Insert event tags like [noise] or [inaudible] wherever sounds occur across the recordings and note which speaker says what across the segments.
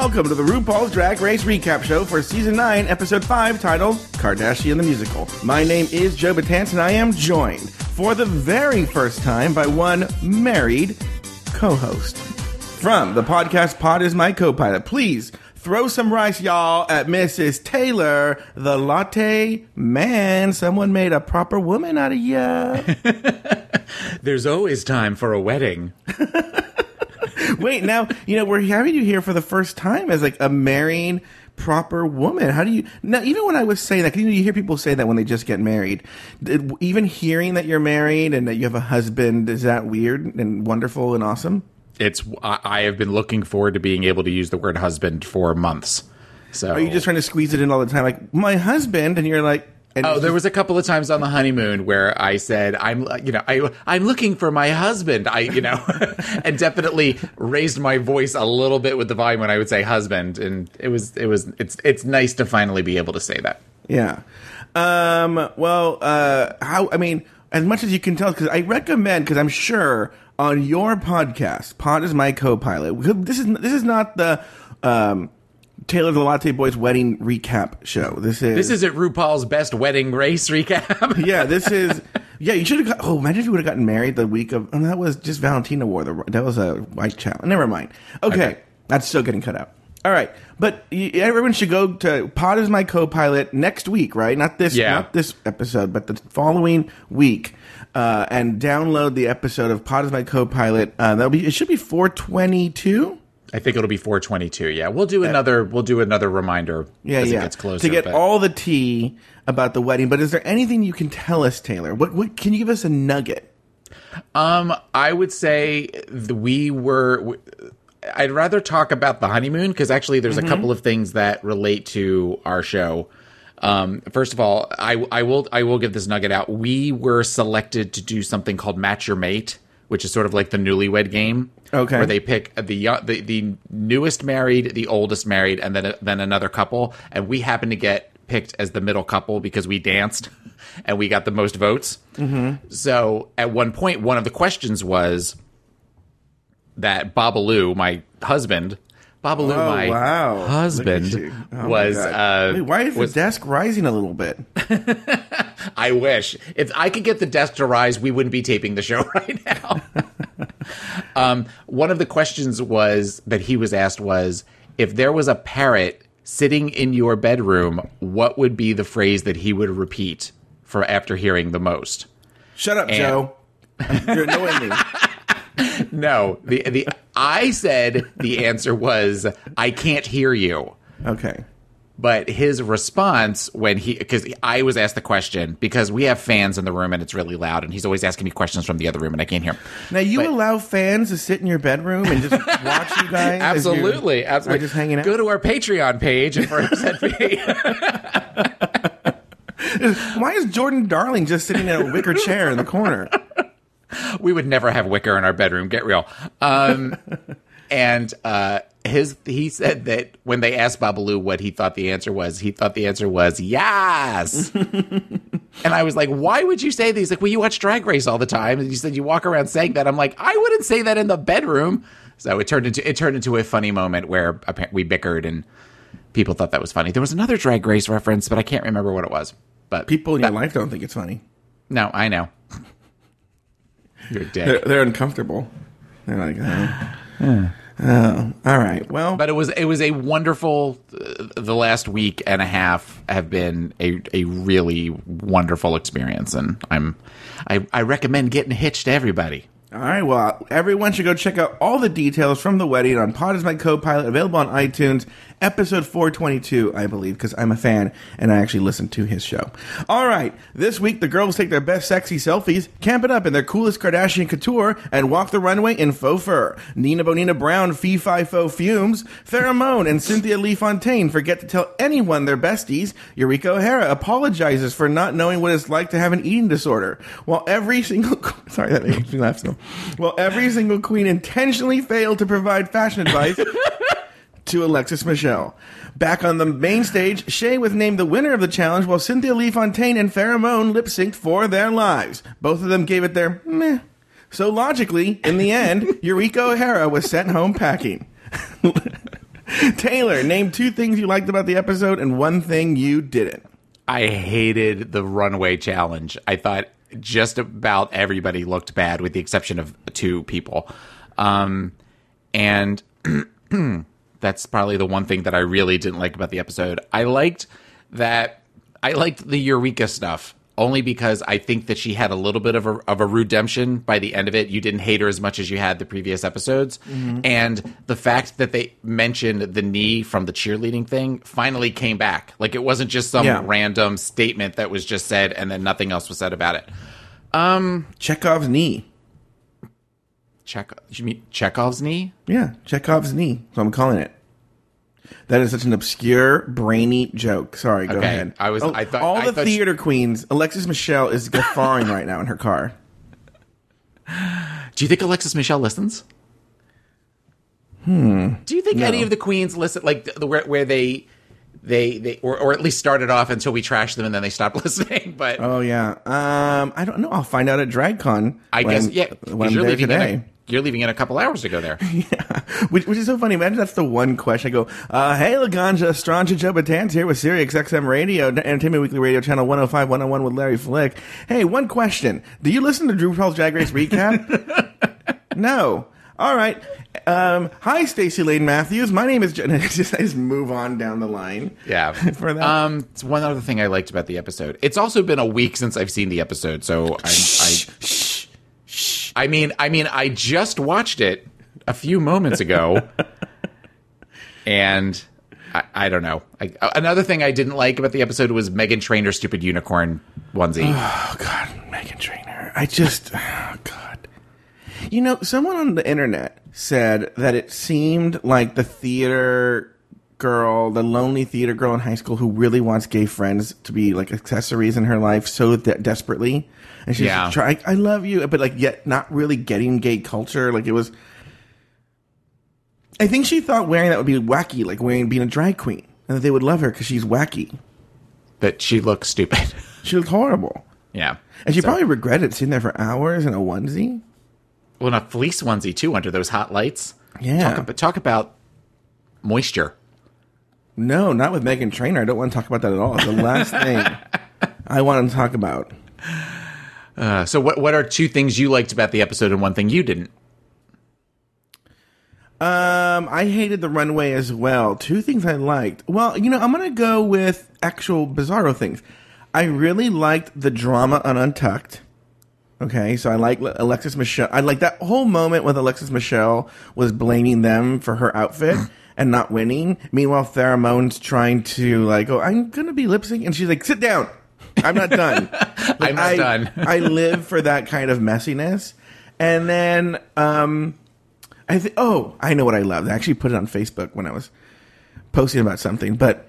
Speaker 1: Welcome to the RuPaul's Drag Race Recap Show for Season 9, Episode 5, titled Kardashian the Musical. My name is Joe Batance, and I am joined for the very first time by one married co host. From the podcast Pod is My Co pilot, please throw some rice, y'all, at Mrs. Taylor, the latte man. Someone made a proper woman out of ya. [laughs]
Speaker 2: There's always time for a wedding. [laughs] [laughs]
Speaker 1: Wait, now you know we're having you here for the first time as like a marrying proper woman. How do you now? Even when I was saying that, 'cause, you know, you hear people say that when they just get married. Even hearing that you're married and that you have a husband is that weird and wonderful and awesome?
Speaker 2: It's I, I have been looking forward to being able to use the word husband for months. So
Speaker 1: Are you just trying to squeeze it in all the time, like my husband? And you're like, and
Speaker 2: Oh, there was a couple of times on the honeymoon where I said, "I'm, you know, I, I'm looking for my husband." I, you know, [laughs] and definitely raised my voice a little bit with the volume when I would say husband, and it was, it was, it's, it's nice to finally be able to say that.
Speaker 1: Yeah. Um, well, uh, how, I mean, as much as you can tell, because I recommend, because I'm sure on your podcast, Pod is my co-pilot. This is, this is not the, um, Taylor the Latte Boys wedding recap show. This is,
Speaker 2: This isn't RuPaul's best wedding race recap. [laughs]
Speaker 1: yeah, this [laughs] is, yeah, you should have got, oh, imagine if you would have gotten married the week of, and that was just Valentina wore the, that was a white challenge. Never mind. Okay.
Speaker 2: Okay.
Speaker 1: That's still getting cut out. All right. But everyone should go to Pod is my co-pilot next week, right? Not this,
Speaker 2: Yeah.
Speaker 1: not this episode, but the following week. Uh, and download the episode of Pod is my co-pilot. Uh, that'll be, it should be 422.
Speaker 2: I think it'll be 422. Yeah, we'll do another. We'll do another reminder
Speaker 1: Yeah,
Speaker 2: as
Speaker 1: yeah.
Speaker 2: it gets closer.
Speaker 1: to get
Speaker 2: but-
Speaker 1: all the tea about the wedding. But is there anything you can tell us, Taylor? What, what can you give us a nugget?
Speaker 2: Um, I would say we were. I'd rather talk about the honeymoon because actually, there's a couple of things that relate to our show. Um, first of all, I, I will I will give this nugget out. We were selected to do something called Match Your Mate, which is sort of like the Newlywed Game.
Speaker 1: Okay.
Speaker 2: where they pick the the the newest married, the oldest married, and then then another couple, and we happened to get picked as the middle couple because we danced [laughs] and we got the most votes. So at one point, one of the questions was that Babalu, my husband, Babalu,
Speaker 1: Oh,
Speaker 2: my
Speaker 1: wow.
Speaker 2: Husband.
Speaker 1: Oh,
Speaker 2: was.
Speaker 1: God.
Speaker 2: Uh,
Speaker 1: Wait, why is
Speaker 2: was
Speaker 1: the desk rising a little bit? [laughs]
Speaker 2: I wish if I could get the desk to rise, we wouldn't be taping the show [laughs] right now. [laughs] um, one of the questions was that he was asked was if there was a parrot sitting in your bedroom, what would be the phrase that he would repeat for after hearing the most?
Speaker 1: Shut up, Joe. You're annoying me. [laughs]
Speaker 2: No, the the I said the answer was I can't hear you.
Speaker 1: Okay.
Speaker 2: But his response when he because I was asked the question because we have fans in the room and it's really loud and he's always asking me questions from the other room and I can't hear him.
Speaker 1: Now you
Speaker 2: But-
Speaker 1: allow fans to sit in your bedroom and just [laughs] watch you guys.
Speaker 2: Absolutely, absolutely.
Speaker 1: just hanging out.
Speaker 2: Go to our Patreon page and for. [laughs]
Speaker 1: Why is Jordan Darling just sitting in a wicker chair in the corner?
Speaker 2: we would never have wicker in our bedroom. Get real. Um, [laughs] and uh, his he said that when they asked Babalu what he thought the answer was, he thought the answer was yes. [laughs] and I was like, "Why would you say these?" Like, well, you watch Drag Race all the time, and you said you walk around saying that. I'm like, I wouldn't say that in the bedroom. So it turned into it turned into a funny moment where we bickered and people thought that was funny. There was another Drag Race reference, but I can't remember what it was. But
Speaker 1: People in your life don't think it's funny.
Speaker 2: no, I know. [laughs] You're dick.
Speaker 1: They're, they're uncomfortable. They're like, oh. Oh, all right. Well,
Speaker 2: but it was it was a wonderful uh, the last week and a half have been a, a really wonderful experience and i'm I, I recommend getting hitched to everybody
Speaker 1: All right, well, everyone should go check out all the details from the wedding on Pod is My Co-Pilot, available on iTunes, episode 422, I believe, because I'm a fan and I actually listen to his show. All right, this week the girls take their best sexy selfies, camp it up in their coolest Kardashian couture, and walk the runway in faux fur. Nina Bonina Brown, Fee Fi Faux Fumes, Farrah Moan, and Cynthia Lee Fontaine forget to tell anyone they're besties. Eureka O'Hara apologizes for not knowing what it's like to have an eating disorder, while every single [laughs] sorry that makes me laugh so. Well, every single queen intentionally failed to provide fashion advice [laughs] to Alexis Michelle. Back on the main stage, Shea was named the winner of the challenge, while Cynthia Lee Fontaine and Farrah Moan lip synced for their lives. Both of them gave it their meh. So logically, in the end, [laughs] Eureka O'Hara was sent home packing. [laughs] Taylor, name two things you liked about the episode and one thing you didn't.
Speaker 2: I hated the runway challenge. I thought just about everybody looked bad, with the exception of two people. Um, and [clears throat] that's probably the one thing that I really didn't like about the episode. I liked that. I liked the Eureka stuff only because I think that she had a little bit of a, of a redemption by the end of it. You didn't hate her as much as you had the previous episodes. Mm-hmm. And the fact that they mentioned the knee from the cheerleading thing finally came back. Like it wasn't just some yeah. random statement that was just said and then nothing else was said about it. Um,
Speaker 1: Chekhov's knee.
Speaker 2: Check, you mean Chekhov's knee?
Speaker 1: Yeah, Chekhov's knee. So I'm calling it. That is such an obscure, brainy joke. Sorry, go
Speaker 2: okay.
Speaker 1: ahead.
Speaker 2: I was. Oh, I thought
Speaker 1: all
Speaker 2: I
Speaker 1: the
Speaker 2: thought
Speaker 1: theater she... queens. Alexis Michelle is guffawing right now in her car.
Speaker 2: Do you think Alexis Michelle listens?
Speaker 1: Hmm.
Speaker 2: Do you think
Speaker 1: no.
Speaker 2: any of the queens listen? Like the where, where they they they or, or at least started off until we trashed them and then they stopped [laughs] listening. But
Speaker 1: oh yeah, um, I don't know. I'll find out at DragCon.
Speaker 2: I
Speaker 1: when,
Speaker 2: guess yeah.
Speaker 1: When you're leaving today.
Speaker 2: You're leaving in a couple hours to go there. [laughs]
Speaker 1: yeah, which, which is so funny. Imagine that's the one question. I go, uh, hey, Laganja, Estranja Jobatans here with Sirius XM Radio, Entertainment Weekly Radio Channel 105, 101 with Larry Flick. Hey, one question. Do you listen to RuPaul's Drag Race recap? [laughs] no. All right. Um, hi, Stacey Lane Matthews. My name is. Jen- [laughs] I just, I just move on down the line.
Speaker 2: Yeah.
Speaker 1: for that.
Speaker 2: Um, it's one other thing I liked about the episode. It's also been a week since I've seen the episode, so I'm, I. I mean, I mean, I just watched it a few moments ago, [laughs] and I, I don't know. I, another thing I didn't like about the episode was Meghan Trainor's stupid unicorn onesie.
Speaker 1: Oh God, Meghan Trainor! I just, [sighs] oh God. You know, someone on the internet said that it seemed like the theater girl, the lonely theater girl in high school who really wants gay friends to be like accessories in her life so de- desperately and she's yeah. trying. I love you, but like yet not really getting gay culture. Like it was. I think she thought wearing that would be wacky, like wearing being a drag queen, and that they would love her because she's wacky.
Speaker 2: But she looks stupid. [laughs]
Speaker 1: she looked horrible.
Speaker 2: Yeah,
Speaker 1: and she so. probably regretted sitting there for hours in a onesie.
Speaker 2: Well, in a fleece onesie too, under those hot lights.
Speaker 1: Yeah,
Speaker 2: talk talk about moisture.
Speaker 1: No, not with Meghan Trainor. I don't want to talk about that at all. It's the last thing [laughs] I want to talk about.
Speaker 2: Uh, so, what what are two things you liked about the episode and one thing you didn't?
Speaker 1: Um, I hated the runway as well. Two things I liked. Well, you know, I'm gonna go with actual bizarro things. I really liked the drama on Untucked. Okay, so I like Alexis Michelle. I like that whole moment when Alexis Michelle was blaming them for her outfit and not winning. Meanwhile, Farrah Moan's trying to like, oh, I'm gonna be lip sync, and she's like, sit down. I'm not done.
Speaker 2: Like, [laughs] I'm not
Speaker 1: I,
Speaker 2: done.
Speaker 1: I live for that kind of messiness. And then, um, I think, oh, I know what I love. I actually put it on Facebook when I was posting about something, but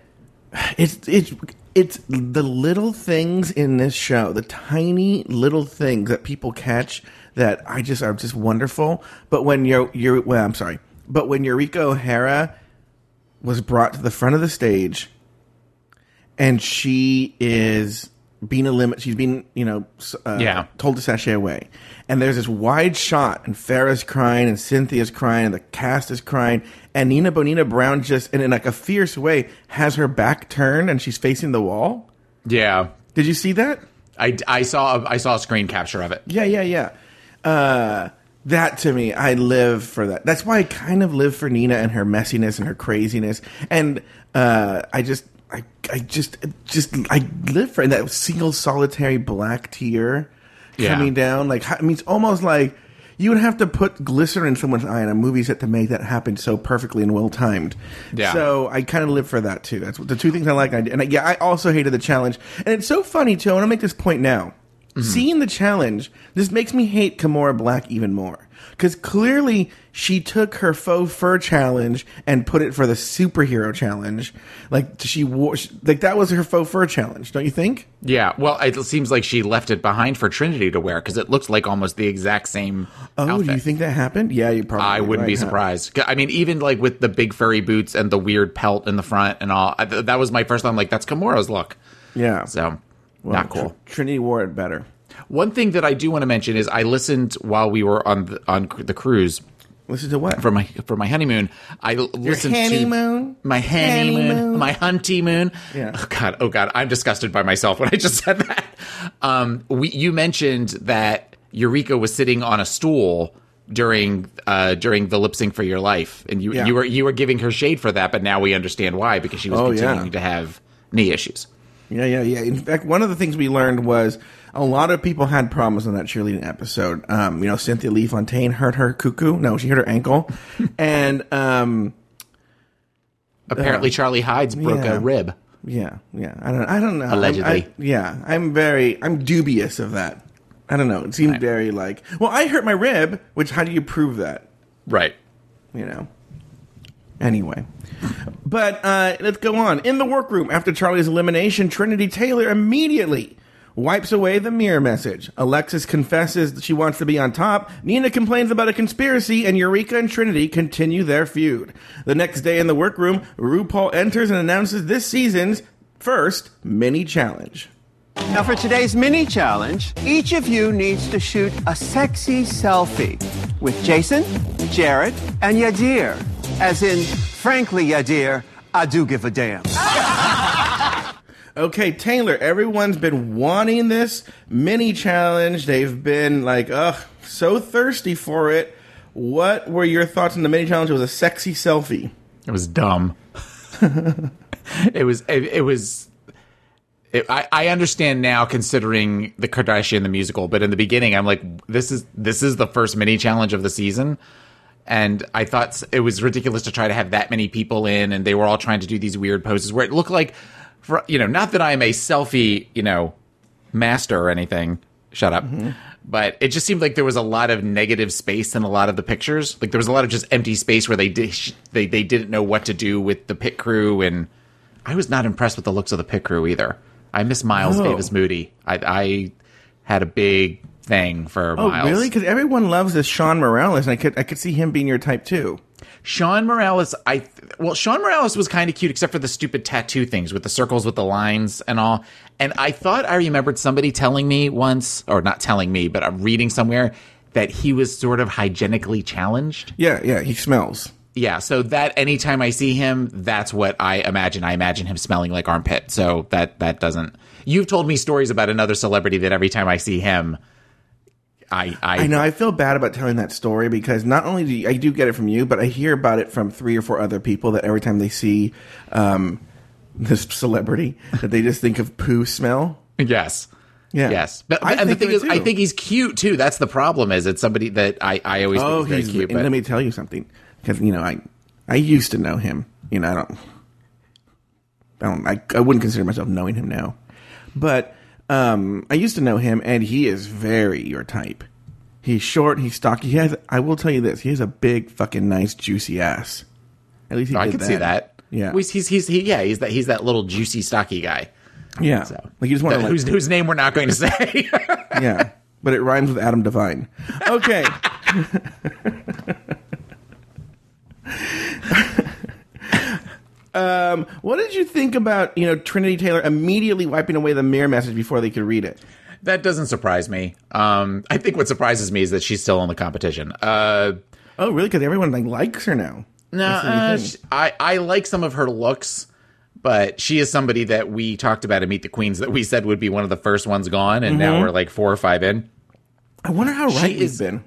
Speaker 1: it's, it's, it's the little things in this show, the tiny little things that people catch that I just are just wonderful. But when you're, you're, well, I'm sorry, but when Eureka O'Hara was brought to the front of the stage and she is being a limit. She's being, you know, uh,
Speaker 2: yeah.
Speaker 1: told to sashay away. And there's this wide shot, and Farrah's crying, and Cynthia's crying, and the cast is crying, and Nina Bonina Brown just, and in like a fierce way, has her back turned, and she's facing the wall.
Speaker 2: Yeah.
Speaker 1: Did you see that?
Speaker 2: I, I saw I saw a screen capture of it.
Speaker 1: Yeah, yeah, yeah. Uh, that to me, I live for that. That's why I kind of live for Nina and her messiness and her craziness. And uh, I just I, I just, just, I live for that single solitary black tear
Speaker 2: yeah.
Speaker 1: coming down. Like, I mean, it's almost like you would have to put glycerin in someone's eye in a movie set to make that happen so perfectly and well timed.
Speaker 2: Yeah.
Speaker 1: So I kind of live for that too. That's the two things I like. And I, yeah, I also hated the challenge. And it's so funny too. I want to make this point now. Mm-hmm. Seeing the challenge, this makes me hate Kimora Black even more because clearly she took her faux fur challenge and put it for the superhero challenge. Like she wore, like that was her faux fur challenge, don't you think?
Speaker 2: Yeah. Well, it seems like she left it behind for Trinity to wear because it looks like almost the exact same.
Speaker 1: Oh,
Speaker 2: outfit.
Speaker 1: do you think that happened? Yeah, you probably.
Speaker 2: I wouldn't
Speaker 1: right,
Speaker 2: be surprised. Huh? I mean, even like with the big furry boots and the weird pelt in the front and all, that was my first time. Like that's Kimora's look.
Speaker 1: Yeah.
Speaker 2: So well, not cool.
Speaker 1: Tr- Trinity wore it better.
Speaker 2: One thing that I do want to mention is I listened while we were on the, on the cruise.
Speaker 1: Listen to what?
Speaker 2: for my for my honeymoon. I l- listened
Speaker 1: honeymoon?
Speaker 2: to my honeymoon, My
Speaker 1: Honeymoon?
Speaker 2: my honeymoon.
Speaker 1: Yeah.
Speaker 2: Oh god, oh god, I'm disgusted by myself when I just said that. Um, we you mentioned that Eureka was sitting on a stool during uh during the lip sync for your life, and you
Speaker 1: Yeah.
Speaker 2: you were you were giving her shade for that, but now we understand why because she was
Speaker 1: Oh, yeah.
Speaker 2: continuing to have knee issues.
Speaker 1: Yeah, yeah, yeah. In fact, one of the things we learned was a lot of people had problems in that cheerleading episode. Um, you know, Cynthia Lee Fontaine hurt her cuckoo. No, she hurt her ankle. [laughs] and um,
Speaker 2: Apparently, Charlie Hides broke
Speaker 1: yeah.
Speaker 2: a rib.
Speaker 1: yeah, yeah. I don't, I don't know. I'm-
Speaker 2: Allegedly.
Speaker 1: I- yeah, I'm very, I'm dubious of that. I don't know. It seemed very like, well, I hurt my rib. Which, how do you prove that?
Speaker 2: Right.
Speaker 1: you know. Anyway, but uh, let's go on. In the workroom, after Charlie's elimination, Trinity Taylor immediately wipes away the mirror message. Alexis confesses that she wants to be on top. Nina complains about a conspiracy, and Eureka and Trinity continue their feud. The next day in the workroom, RuPaul enters and announces this season's first mini challenge.
Speaker 3: Now, for today's mini challenge, each of you needs to shoot a sexy selfie with Jason, Jared, and Yadir. As in, frankly, yeah, dear, I do give a damn.
Speaker 1: Okay, Taylor, everyone's been wanting this mini challenge. They've been like, ugh, so thirsty for it. What were your thoughts on the mini challenge? It was a sexy selfie.
Speaker 2: It was dumb. [laughs] it was. It, it was. It, I, I understand now, considering the Kardashian the musical, but in the beginning, I'm like, this is this is the first mini challenge of the season, and I thought it was ridiculous to try to have that many people in, and they were all trying to do these weird poses where it looked like, for you know, not that I'm a selfie, you know, master or anything. Shut up. Mm-hmm. But it just seemed like there was a lot of negative space in a lot of the pictures. Like there was a lot of just empty space where they did they they didn't know what to do with the pit crew, and I was not impressed with the looks of the pit crew either. I miss Miles
Speaker 1: Oh.
Speaker 2: Davis Moody. I, I had a big thing for
Speaker 1: Oh,
Speaker 2: Miles.
Speaker 1: really? Because everyone loves this Sean Morales, and I could I could see him being your type too.
Speaker 2: Sean Morales, I well, Sean Morales was kind of cute, except for the stupid tattoo things with the circles with the lines and all. And I thought I remembered somebody telling me once, or not telling me, but I'm reading somewhere that he was sort of hygienically challenged.
Speaker 1: Yeah, yeah, he smells.
Speaker 2: Yeah, so that anytime I see him, that's what I imagine. I imagine him smelling like armpit. So that that doesn't. You've told me stories about another celebrity that every time I see him, I I,
Speaker 1: I know. I feel bad about telling that story because not only do you, I do get it from you, but I hear about it from three or four other people that every time they see um, this celebrity, that they just think of poo smell.
Speaker 2: Yes.
Speaker 1: Yeah.
Speaker 2: Yes. But,
Speaker 1: I
Speaker 2: and the thing is,
Speaker 1: it
Speaker 2: I think he's cute too. That's the problem. Is it's somebody that I, I always
Speaker 1: Oh,
Speaker 2: think
Speaker 1: he's.
Speaker 2: cute.
Speaker 1: and
Speaker 2: But
Speaker 1: let me tell you something, because you know I I used to know him. You know I don't. I don't. I, I wouldn't consider myself knowing him now, but um, I used to know him, and he is very your type. He's short. He's stocky. He has. I will tell you this. He has a big, fucking, nice, juicy ass. At least he
Speaker 2: I
Speaker 1: did
Speaker 2: can see that.
Speaker 1: Yeah.
Speaker 2: He's, he's, he's he, yeah, he's that he's that little juicy stocky guy.
Speaker 1: Yeah.
Speaker 2: So
Speaker 1: like you just want
Speaker 2: that-
Speaker 1: to like,
Speaker 2: whose whose name we're not going to say. [laughs]
Speaker 1: yeah, but it rhymes with Adam Devine. Okay. [laughs] [laughs] um, what did you think about you know Trinity Taylor immediately wiping away the mirror message before they could read it?
Speaker 2: that doesn't surprise me. Um, I think what surprises me is that she's still in the competition. Uh,
Speaker 1: Oh, really? Because everyone like likes her now.
Speaker 2: no,
Speaker 1: That's the new
Speaker 2: uh,
Speaker 1: thing.
Speaker 2: sh- I I like some of her looks. But she is somebody that we talked about at Meet the Queens that we said would be one of the first ones gone, and now we're like four or five in.
Speaker 1: I wonder how right
Speaker 2: is-
Speaker 1: he's been.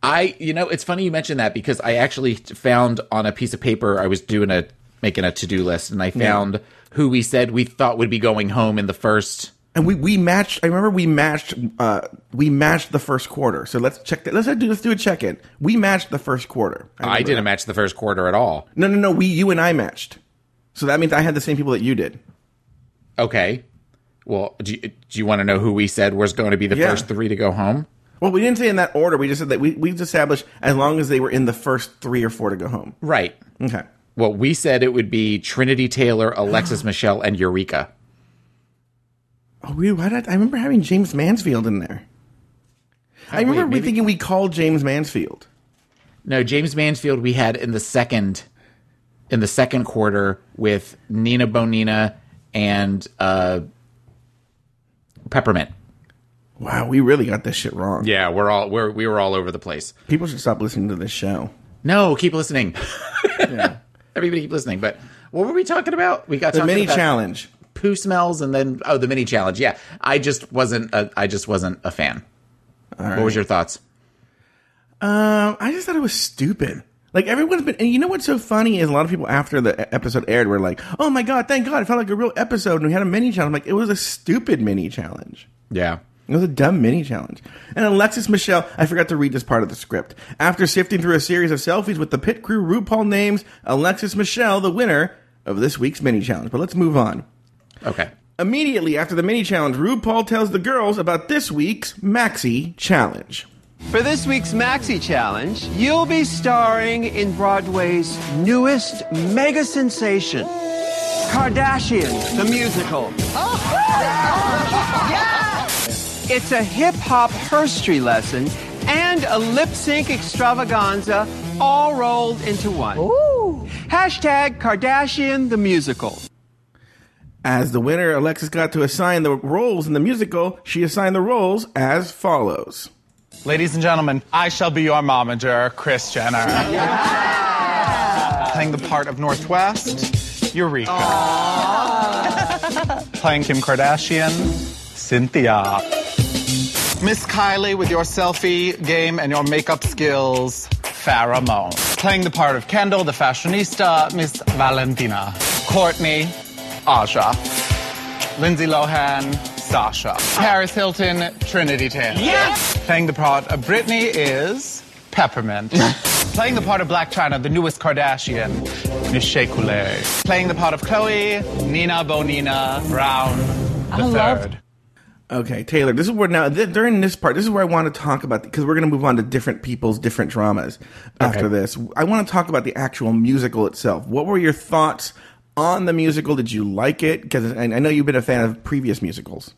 Speaker 2: I, you know, it's funny you mentioned that because I actually found on a piece of paper I was doing a making a to do list, and I found who we said we thought would be going home in the first.
Speaker 1: And we, we matched. I remember we matched. Uh, we matched the first quarter. So let's check that. Let's do let's do a check in. We matched the first quarter.
Speaker 2: I
Speaker 1: remember
Speaker 2: didn't
Speaker 1: that.
Speaker 2: match the first quarter at all.
Speaker 1: No, no, no. We you and I matched. So that means I had the same people that you did.
Speaker 2: Okay, well, do you, do you want to know who we said was going to be the
Speaker 1: Yeah.
Speaker 2: first three to go home?
Speaker 1: Well, we didn't say in that order. We just said that we we established as long as they were in the first three or four to go home.
Speaker 2: Right.
Speaker 1: Okay.
Speaker 2: Well, we said it would be Trinity Taylor, Alexis [gasps] Michelle, and Eureka.
Speaker 1: Oh, we, why did I, I remember having Jaymes Mansfield in there? I remember
Speaker 2: wait,
Speaker 1: we
Speaker 2: maybe-
Speaker 1: thinking we called Jaymes Mansfield.
Speaker 2: No, Jaymes Mansfield we had in the second in the second quarter with Nina Bonina and uh, Peppermint.
Speaker 1: Wow, we really got this shit wrong.
Speaker 2: Yeah, we're all we're we were all over the place.
Speaker 1: People should stop listening to this show.
Speaker 2: No, keep listening. [laughs] Everybody keep listening. But what were we talking about? We got
Speaker 1: The mini
Speaker 2: about
Speaker 1: challenge.
Speaker 2: poo smells, and then oh, the mini challenge. Yeah, I just wasn't. A, I just wasn't a fan. What was your thoughts?
Speaker 1: Um, I just thought it was stupid. Like everyone's been, and you know what's so funny is a lot of people after the episode aired were like, "Oh my god, thank God, it felt like a real episode." And we had a mini challenge. I'm like, it was a stupid mini challenge.
Speaker 2: Yeah.
Speaker 1: It was a dumb mini challenge. And Alexis Michelle, I forgot to read this part of the script. After sifting through a series of selfies with the pit crew, RuPaul names Alexis Michelle the winner of this week's mini challenge. But let's move on.
Speaker 2: Okay.
Speaker 1: Immediately after the mini challenge, RuPaul tells the girls about this week's Maxi challenge.
Speaker 3: For this week's Maxi Challenge, you'll be starring in Broadway's newest mega sensation, Kardashian, the musical. Oh, It's a hip hop herstory lesson and a lip sync extravaganza all rolled into one. Hashtag Kardashian the musical.
Speaker 1: As the winner, Alexis got to assign the roles in the musical. She assigned the roles as follows.
Speaker 4: Ladies and gentlemen, I shall be your momager, Kris Jenner. Playing the part of Northwest, Eureka. Playing Kim Kardashian, Cynthia. Miss Kylie with your selfie game and your makeup skills, Farrah Moan. Playing the part of Kendall, the fashionista, Miss Valentina. Kourtney, Aja. Lindsay Lohan, Sasha. Paris Hilton, Trinity Tan. Yes! Playing the part of Britney is Peppermint. [laughs] Playing the part of Blac Chyna, the newest Kardashian, Miss Shea Coulee. Playing the part of Khloé, Nina Bonina Brown, the third.
Speaker 1: Okay, Taylor, this is where now, th- during this part, this is where I want to talk about, because we're going to move on to different people's different dramas after this. I want to talk about the actual musical itself. What were your thoughts on the musical? Did you like it? Because I know you've been a fan of previous musicals.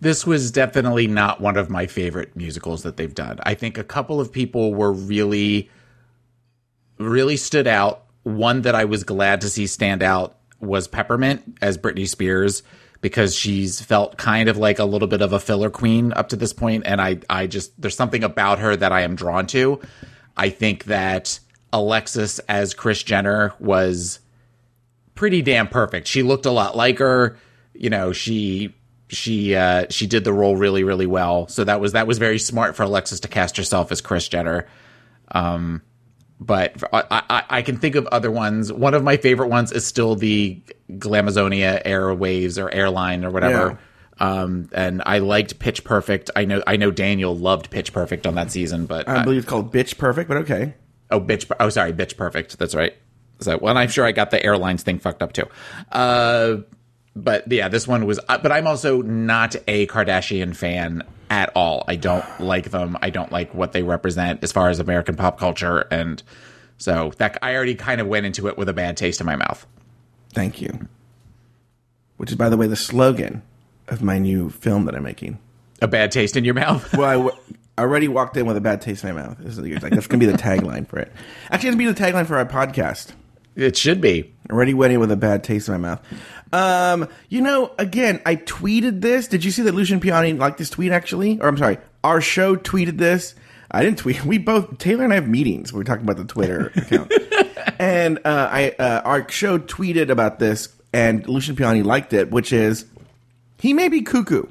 Speaker 2: This was definitely not one of my favorite musicals that they've done. I think a couple of people were really, really stood out. One that I was glad to see stand out was Peppermint as Britney Spears because she's felt kind of like a little bit of a filler queen up to this point, and I, I just there's something about her that I am drawn to. I think that Alexis as Kris Jenner was pretty damn perfect. She looked a lot like her. You know, she she uh she did the role really really well. So that was that was very smart for Alexis to cast herself as Kris Jenner. Um but I, I, I can think of other ones. One of my favorite ones is still the Glamazonian Airways or airline or whatever. Um, and I liked Pitch Perfect. I know I know Daniel loved Pitch Perfect on that season, but
Speaker 1: I believe it's called Bitch Perfect, but okay.
Speaker 2: Oh, bitch. Oh, sorry, bitch. Perfect. That's right. So, well, I'm sure I got the airlines thing fucked up too. Uh, but yeah, this one was. uh, But I'm also not a Kardashian fan at all. I don't like them. I don't like what they represent as far as American pop culture, and so that I already kind of went into it with a bad taste in my mouth.
Speaker 1: Thank you. Which is, by the way, the slogan of my new film that I'm making.
Speaker 2: A bad taste in your mouth. [laughs]
Speaker 1: Well, I w- already walked in with a bad taste in my mouth. This is like, that's going to be the [laughs] tagline for it. Actually, it's going to be the tagline for our podcast.
Speaker 2: It should be.
Speaker 1: Already went in with a bad taste in my mouth. Um, you know, again, I tweeted this. Did you see that Lucian Piane liked this tweet actually? Or I'm sorry, our show tweeted this. I didn't tweet. [laughs] We both Taylor and I have meetings. We're talking about the Twitter [laughs] account, and uh, I uh, our show tweeted about this, and Lucian Piane liked it, which is he may be cuckoo,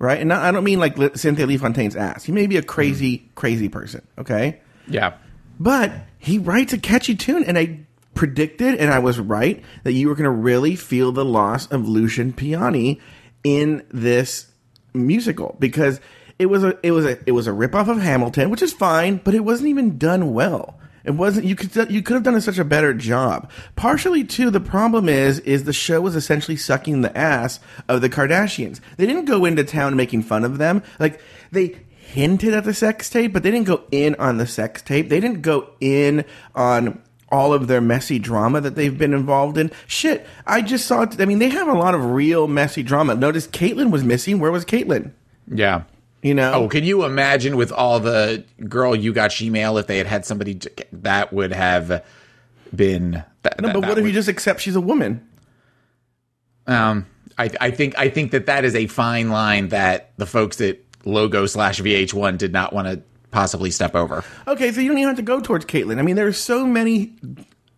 Speaker 1: right? And not, I don't mean like Cynthia Lee Fontaine's ass. He may be a crazy, crazy person. Okay,
Speaker 2: Yeah.
Speaker 1: but he writes a catchy tune, and I predicted, and I was right, that you were going to really feel the loss of Lucian Piane in this musical because it was a it was a it was a ripoff of Hamilton, which is fine, but it wasn't even done well. It wasn't you could you could have done such a better job. Partially too, the problem is is the show was essentially sucking the ass of the Kardashians. They didn't go into town making fun of them. Like they hinted at the sex tape, but they didn't go in on the sex tape. They didn't go in on all of their messy drama that they've been involved in. Shit, I just saw. I mean, they have a lot of real messy drama. Notice Caitlyn was missing. Where was Caitlyn?
Speaker 2: Yeah.
Speaker 1: You know.
Speaker 2: Oh, can you imagine with all the girl you got Gmail if they had had somebody to, that would have been. That,
Speaker 1: no,
Speaker 2: that-
Speaker 1: but
Speaker 2: that
Speaker 1: what if you just accept she's a woman?
Speaker 2: Um, I, I think I think that that is a fine line that the folks at logo slash VH1 did not want to possibly step over.
Speaker 1: Okay, so you don't even have to go towards Caitlyn. I mean, there's so many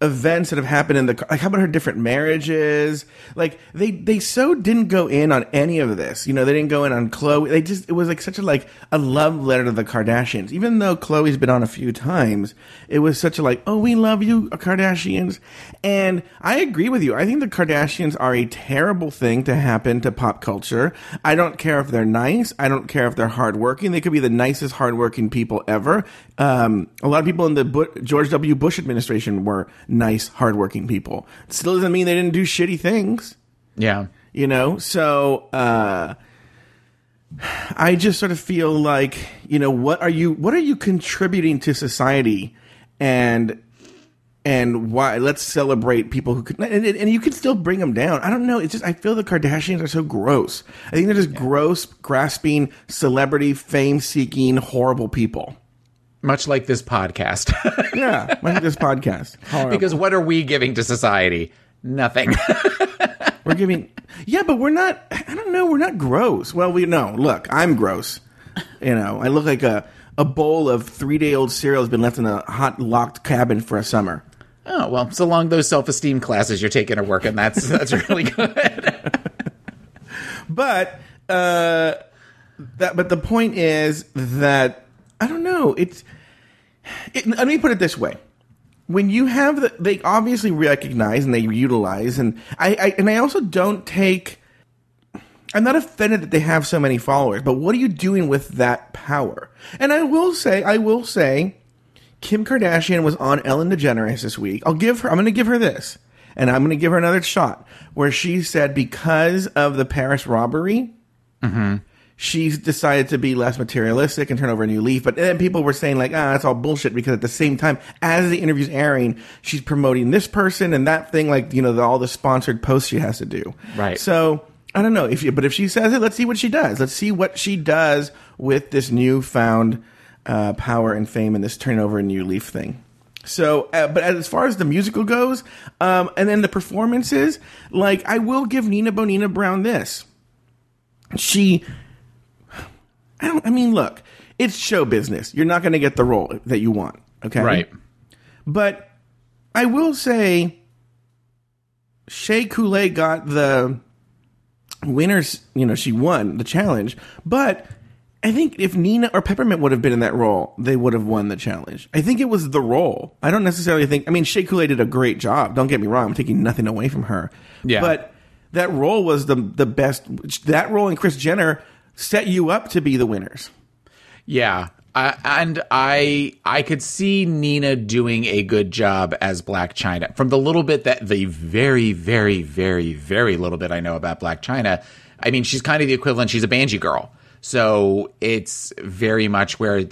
Speaker 1: events that have happened in the like how about her different marriages? Like they they so didn't go in on any of this. You know they didn't go in on Khloé. They just it was like such a like a love letter to the kardashians. Even though Khloé's been on a few times it was such a like oh we love you kardashians. And i agree with you. I think the kardashians are a terrible thing to happen to pop culture. I don't care if they're nice. I don't care if they're hardworking. They could be the nicest hardworking people ever. Um, a lot of people in the Bu- george w. Bush administration were nice, hardworking people. Still doesn't mean they didn't do shitty things,
Speaker 2: Yeah.
Speaker 1: you know? So, uh, I just sort of feel like, you know, what are you, what are you contributing to society? And, and why, let's celebrate people who could, and, and you can still bring them down. I don't know. It's just, I feel the Kardashians are so gross. I think they're just gross, grasping, celebrity, fame seeking, horrible people.
Speaker 2: Much like this podcast. [laughs]
Speaker 1: Yeah, like this podcast. Horrible. [laughs]
Speaker 2: because what are we giving to society? Nothing. [laughs]
Speaker 1: We're giving, yeah, but we're not. I don't know. We're not gross. Well, we know. Look, I'm gross. You know, I look like a a bowl of three day old cereal has been left in a hot locked cabin for a summer.
Speaker 2: oh, well, so long those self esteem classes you're taking are working, that's that's really good.
Speaker 1: But uh, that. But the point is that I don't know. It's. It, let me put it this way. When you have the, they obviously recognize and they utilize, and I, I and I also don't take. I'm not offended that they have so many followers, but what are you doing with that power? And I will say, I will say, Kim Kardashian was on Ellen DeGeneres this week. I'll give her, I'm going to give her this, and I'm going to give her another shot, where she said because of the Paris robbery, mm-hmm. She's decided to be less materialistic and turn over a new leaf. But then people were saying like, ah, that's all bullshit because at the same time, as the interview's airing, she's promoting this person and that thing, like, you know, the, all the sponsored posts she has to do.
Speaker 2: Right.
Speaker 1: So I don't know if you, but if she says it, let's see what she does. Let's see what she does with this newfound uh, power and fame and this turn over a new leaf thing. So, uh, but as far as the musical goes, um, and then the performances, like I will give Nina Bonina Brown this. She, I. I mean, look, it's show business. You're not going to get the role that you want. Okay,
Speaker 2: right.
Speaker 1: but I will say, Shea Coulee got the winners. You know, she won the challenge. But I think if Nina or Peppermint would have been in that role, they would have won the challenge. I think it was the role. I don't necessarily think. I mean, Shea Coulee did a great job. Don't get me wrong. I'm taking nothing away from her.
Speaker 2: Yeah.
Speaker 1: But that role was the the best. That role and Kris Jenner set you up to be the winners.
Speaker 2: Yeah. I, and I I could see Nina doing a good job as Blac Chyna. From the little bit that the very very very very little bit I know about Blac Chyna, I mean she's kind of the equivalent. She's a banjee girl, so it's very much where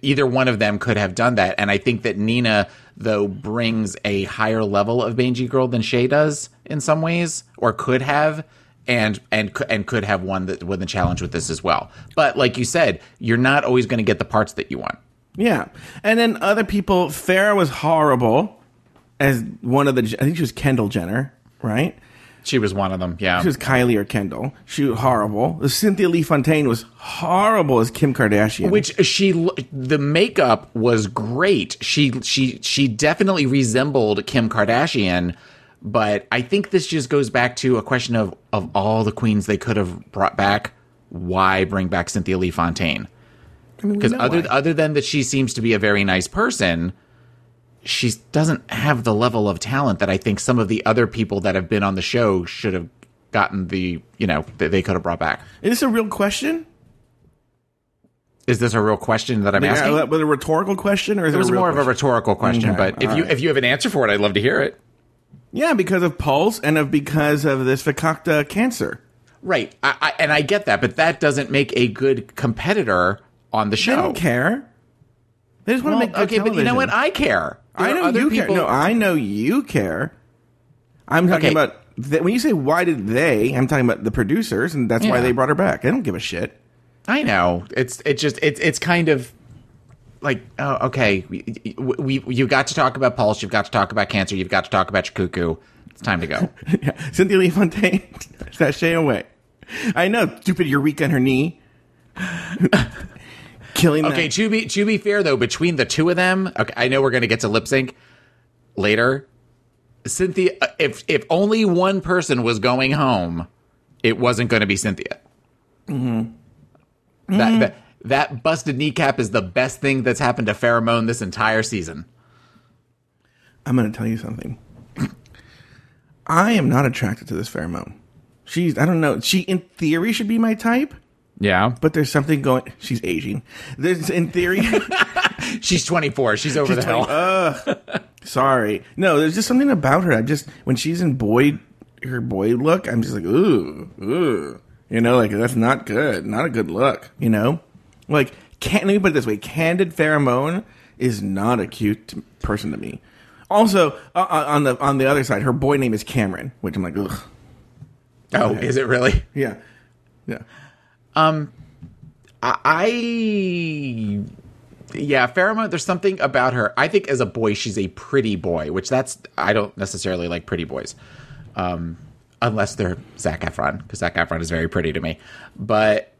Speaker 2: either one of them could have done that. And I think that Nina though brings a higher level of banjee girl than Shea does in some ways, or could have and and and could have won the won the challenge with this as well. But like you said, you're not always going to get the parts that you want.
Speaker 1: Yeah, and then other people. Farrah was horrible as one of the. I think she was Kendall Jenner, right?
Speaker 2: She was one of them. Yeah.
Speaker 1: She was Kylie or Kendall. She was horrible. Cynthia Lee Fontaine was horrible as Kim Kardashian.
Speaker 2: which she the makeup was great. She she she definitely resembled Kim Kardashian, but I think this just goes back to a question of of all the queens they could have brought back, why bring back Cynthia Lee Fontaine?
Speaker 1: I mean,
Speaker 2: Because other
Speaker 1: why.
Speaker 2: other than that she seems to be a very nice person, she doesn't have the level of talent that I think some of the other people that have been on the show should have gotten the you know that they could have brought back.
Speaker 1: is this a real question?
Speaker 2: Is this a real question that I'm
Speaker 1: Like,
Speaker 2: asking?
Speaker 1: was it a rhetorical question, or is
Speaker 2: It was
Speaker 1: a real
Speaker 2: more of a rhetorical question,
Speaker 1: Okay,
Speaker 2: but if you
Speaker 1: right.
Speaker 2: if you have an answer for it, I'd love to hear it.
Speaker 1: Yeah, because of Pulse and of because of this Fakakta cancer.
Speaker 2: Right, I, I, and I get that, but that doesn't make a good competitor on the
Speaker 1: They
Speaker 2: show.
Speaker 1: don't care. They just want
Speaker 2: Well,
Speaker 1: to make good
Speaker 2: okay, but you know what? I care. There
Speaker 1: I know you
Speaker 2: people-
Speaker 1: care. No, I know you care. I'm talking
Speaker 2: Okay.
Speaker 1: about th- when you say why did they? I'm talking about the producers, and that's why they brought her back. I don't give a shit.
Speaker 2: I know. It's it's just it's it's kind of like oh okay we, we you got to talk about pulse. You've got to talk about cancer. You've got to talk about your cuckoo. It's time to go. [laughs]
Speaker 1: yeah. Cynthia Lee Fontaine, [laughs] that Shay away. I know, stupid Eureka on her knee. [laughs] Killing
Speaker 2: Okay,
Speaker 1: them.
Speaker 2: to be to be fair though, between the two of them, okay, I know we're going to get to lip sync later. Cynthia, if if only one person was going home, it wasn't going to be Cynthia. Mm-hmm. That, that that busted kneecap is the best thing that's happened to Farrah Moan this entire season.
Speaker 1: I'm going to tell you something. I am not attracted to this Farrah Moan. She's, I don't know. She, in theory, should be my type,
Speaker 2: Yeah,
Speaker 1: but there's something going. She's aging. There's, in theory, [laughs]
Speaker 2: she's 24. She's over the hill.
Speaker 1: sorry. No, there's just something about her. I just, when she's in boy, her boy look, I'm just like, ooh, ooh. You know, like, that's not good. Not a good look, you know? Like, can't, let me put it this way Candid Farrah Moan is not a cute person to me. Also, uh, uh, on the on the other side, her boy name is Cameron, which I'm like, ugh.
Speaker 2: oh, is it really?
Speaker 1: Yeah. Yeah.
Speaker 2: Um, I yeah, Farrah Moan. There's something about her. I think as a boy, she's a pretty boy, which that's I don't necessarily like pretty boys, um, unless they're Zac Efron because Zac Efron is very pretty to me. But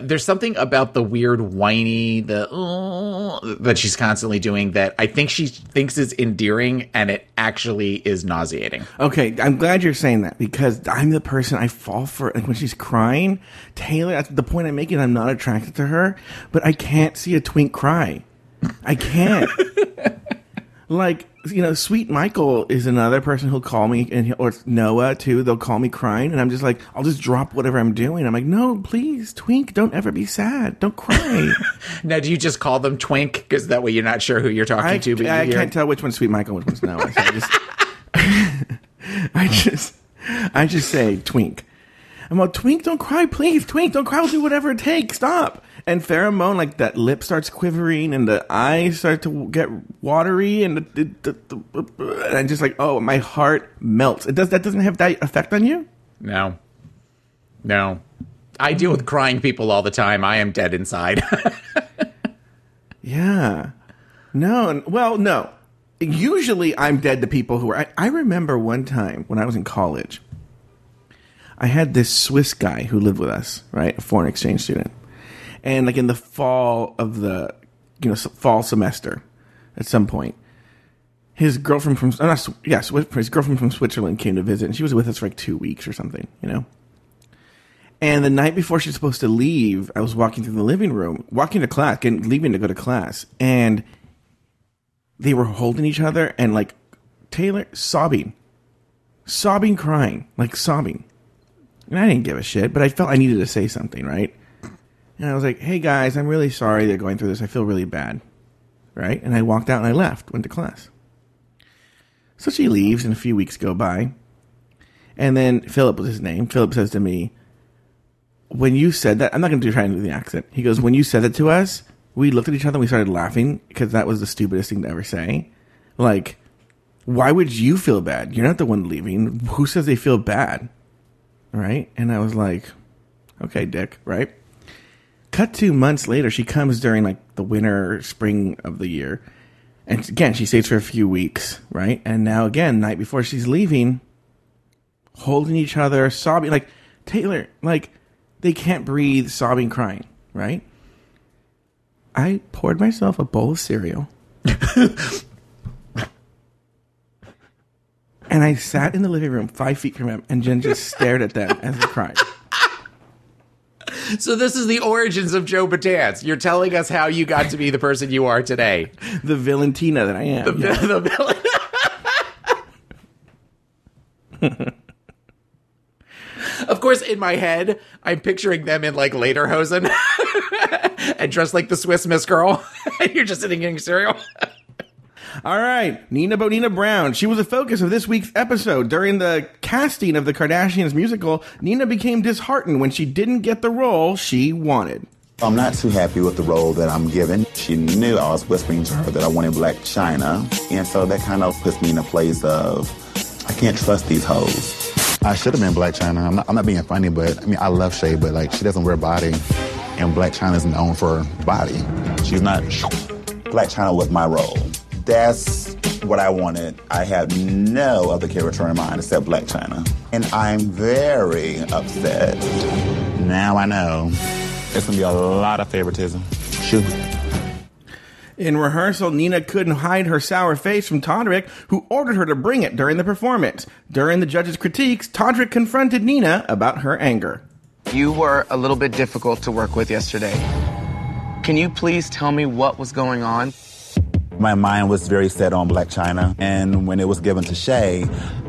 Speaker 2: there's something about the weird whiny the uh, that she's constantly doing that I think she thinks is endearing, and it actually is nauseating.
Speaker 1: Okay, I'm glad you're saying that because I'm the person I fall for. Like when she's crying, Taylor. That's the point I'm making. I'm not attracted to her, but I can't see a twink cry. I can't. [laughs] like you know, Sweet Michael is another person who'll call me, and he, or Noah too. They'll call me crying, and I'm just like, I'll just drop whatever I'm doing. I'm like, no, please, Twink, don't ever be sad. Don't cry. [laughs]
Speaker 2: Now, do you just call them Twink because that way you're not sure who you're talking
Speaker 1: I,
Speaker 2: to? But you
Speaker 1: I can't tell which one's Sweet Michael, which one's Noah. So I just, [laughs] I just, I just say Twink. I'm like, Twink, don't cry, please. Twink, don't cry. I'll do whatever it takes. Stop. And Farrah Moan, like that lip starts quivering and the eyes start to get watery and, the, the, the, and I'm just like, oh, my heart melts. It does that doesn't have that effect on you?
Speaker 2: No. No. I deal with crying people all the time. I am dead inside. [laughs]
Speaker 1: Yeah. No, well, no. Usually I'm dead to people who are. I, I remember one time when I was in college, I had this Swiss guy who lived with us, right? A foreign exchange student. And like in the fall of the, you know, fall semester at some point, his girlfriend from, oh, not, his girlfriend from Switzerland came to visit and she was with us for like two weeks or something, you know? And the night before she's supposed to leave, I was walking through the living room, walking to class, getting, leaving to go to class, and they were holding each other and like Taylor sobbing, sobbing, crying, like sobbing. And I didn't give a shit, but I felt I needed to say something, right? And I was like, "Hey guys, I'm really sorry they're going through this. I feel really bad." Right? And I walked out and I left, went to class. So she leaves, and a few weeks go by. And then Philip was his name. Philip says to me, when you said that, I'm not going to try and do the accent. He goes, when you said that to us, we looked at each other and we started laughing because that was the stupidest thing to ever say. Like, why would you feel bad? You're not the one leaving. Who says they feel bad? Right? And I was like, okay, dick, right? Cut two months later, she comes during like the winter, or spring of the year. And again, she stays for a few weeks, right? And now again, night before she's leaving, holding each other, sobbing. Like, Taylor, like, they can't breathe, sobbing, crying, right? I poured myself a bowl of cereal. [laughs] and I sat in the living room five feet from him and Jen just stared at them as they cried.
Speaker 2: So this is the origins of Joe Batanz. You're telling us how you got to be the person you are today.
Speaker 1: The Valentina that I am. yeah.
Speaker 2: The villain. [laughs] of course, in my head, I'm picturing them in like Lederhosen [laughs] and dressed like the Swiss Miss Girl. and [laughs] you're just sitting eating cereal.
Speaker 1: All right, Nina Bonina Brown. She was the focus of this week's episode. During the casting of the Kardashians musical, Nina became disheartened when she didn't get the role she wanted.
Speaker 5: I'm not too happy with the role that I'm given. She knew I was whispering to her that I wanted Blac Chyna, and so that kind of puts me in a place of I can't trust these hoes.
Speaker 6: I should have been Blac Chyna. I'm not, I'm not being funny, but I mean, I love Shea, but like, she doesn't wear body, and Blac Chyna's known for body.
Speaker 5: She's not. Blac Chyna was my role. That's what I wanted. I had no other character in mind except Blac Chyna, and I'm very upset.
Speaker 6: Now I know.
Speaker 5: It's gonna be a lot of favoritism. Shoot.
Speaker 1: In rehearsal, Nina couldn't hide her sour face from Todrick, who ordered her to bring it during the performance. During the judges' critiques, Todrick confronted Nina about her anger.
Speaker 7: You were a little bit difficult to work with yesterday. Can you please tell me what was going on?
Speaker 5: My mind was very set on Blac Chyna, and when it was given to Shea,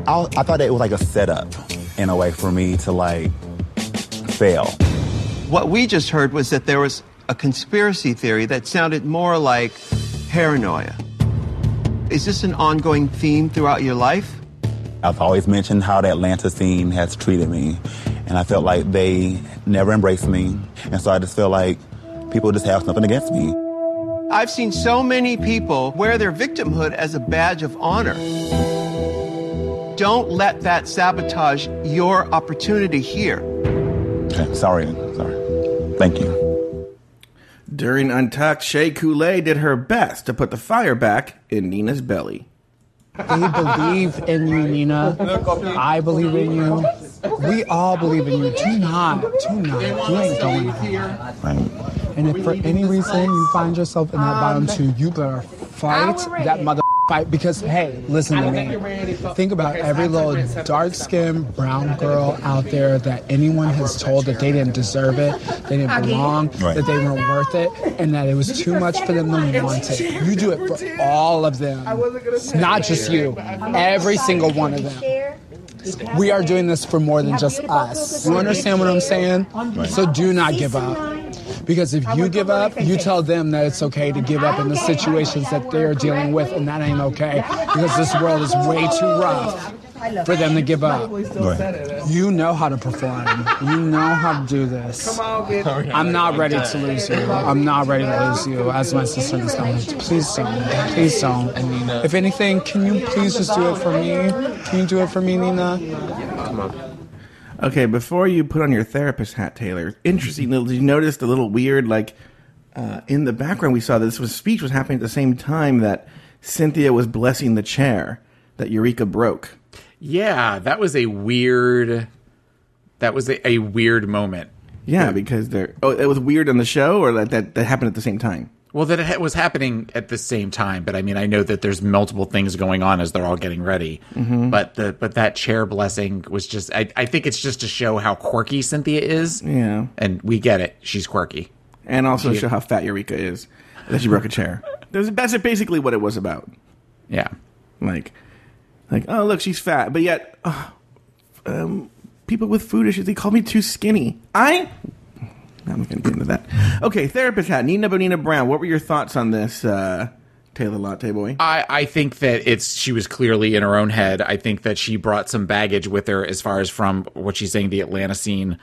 Speaker 5: I, I thought it was like a setup in a way for me to like fail.
Speaker 3: What we just heard was that there was a conspiracy theory that sounded more like paranoia. Is this an ongoing theme throughout your life?
Speaker 5: I've always mentioned how the Atlanta scene has treated me, and I felt like they never embraced me, and so I just feel like people just have something against me.
Speaker 3: I've seen so many people wear their victimhood as a badge of honor. Don't let that sabotage your opportunity here.
Speaker 5: Okay, sorry, sorry. Thank you.
Speaker 1: During Untucked, Shea Coulee did her best to put the fire back in Nina's belly.
Speaker 8: They believe in you, Nina. I believe in you. We all believe in you. Do not, do not. You ain't going home.
Speaker 5: Right.
Speaker 8: And if for any reason you find yourself in that bottom two, you better fight that mother fight. Because hey, listen to me. Think about every little dark-skinned brown girl out there that anyone has told that they didn't deserve it, they didn't belong,
Speaker 5: Right.
Speaker 8: that they weren't worth it, and that it was too much for them to want it. You do it for all of them, not just you. Every single one of them. We are doing this for more than just us. You understand what I'm saying? So do not give up. Because if you give up, you tell them that it's okay to give up in the situations that they're dealing with, and that ain't okay. Because this world is way too rough for them to give up.
Speaker 5: Right.
Speaker 8: You know how to perform. You know how to do this. I'm not ready to lose you. I'm not ready to lose you. As my sister is telling me, please don't. Please don't. If anything, can you please just do it for me? Can you do it for me, Nina?
Speaker 1: Okay, before you put on your therapist hat, Taylor, interesting. Did you notice the little weird, like, uh, in the background we saw that this was speech was happening at the same time that Cynthia was blessing the chair that Eureka broke.
Speaker 2: Yeah, that was a weird. That was a, a weird moment.
Speaker 1: Yeah, because they're. Oh, it was weird on the show, or that that, that happened at the same time.
Speaker 2: Well, that it was happening at the same time, but I mean, I know that there's multiple things going on as they're all getting ready. But the but that chair blessing was just. I, I think it's just to show how quirky Cynthia is.
Speaker 1: Yeah,
Speaker 2: and we get it. She's quirky.
Speaker 1: and also show how fat Eureka is that she broke a chair. That's, basically what it was about.
Speaker 2: Yeah.
Speaker 1: Like, like oh look, she's fat, but yet, uh, um, people with food issues they call me too skinny. I. I'm not going to get into that. Okay, therapist hat. Nina Bonina Brown. What were your thoughts on this, uh, Taylor Latte Boy?
Speaker 2: I, I think that it's she was clearly in her own head. I think that she brought some baggage with her as far as from what she's saying the Atlanta scene.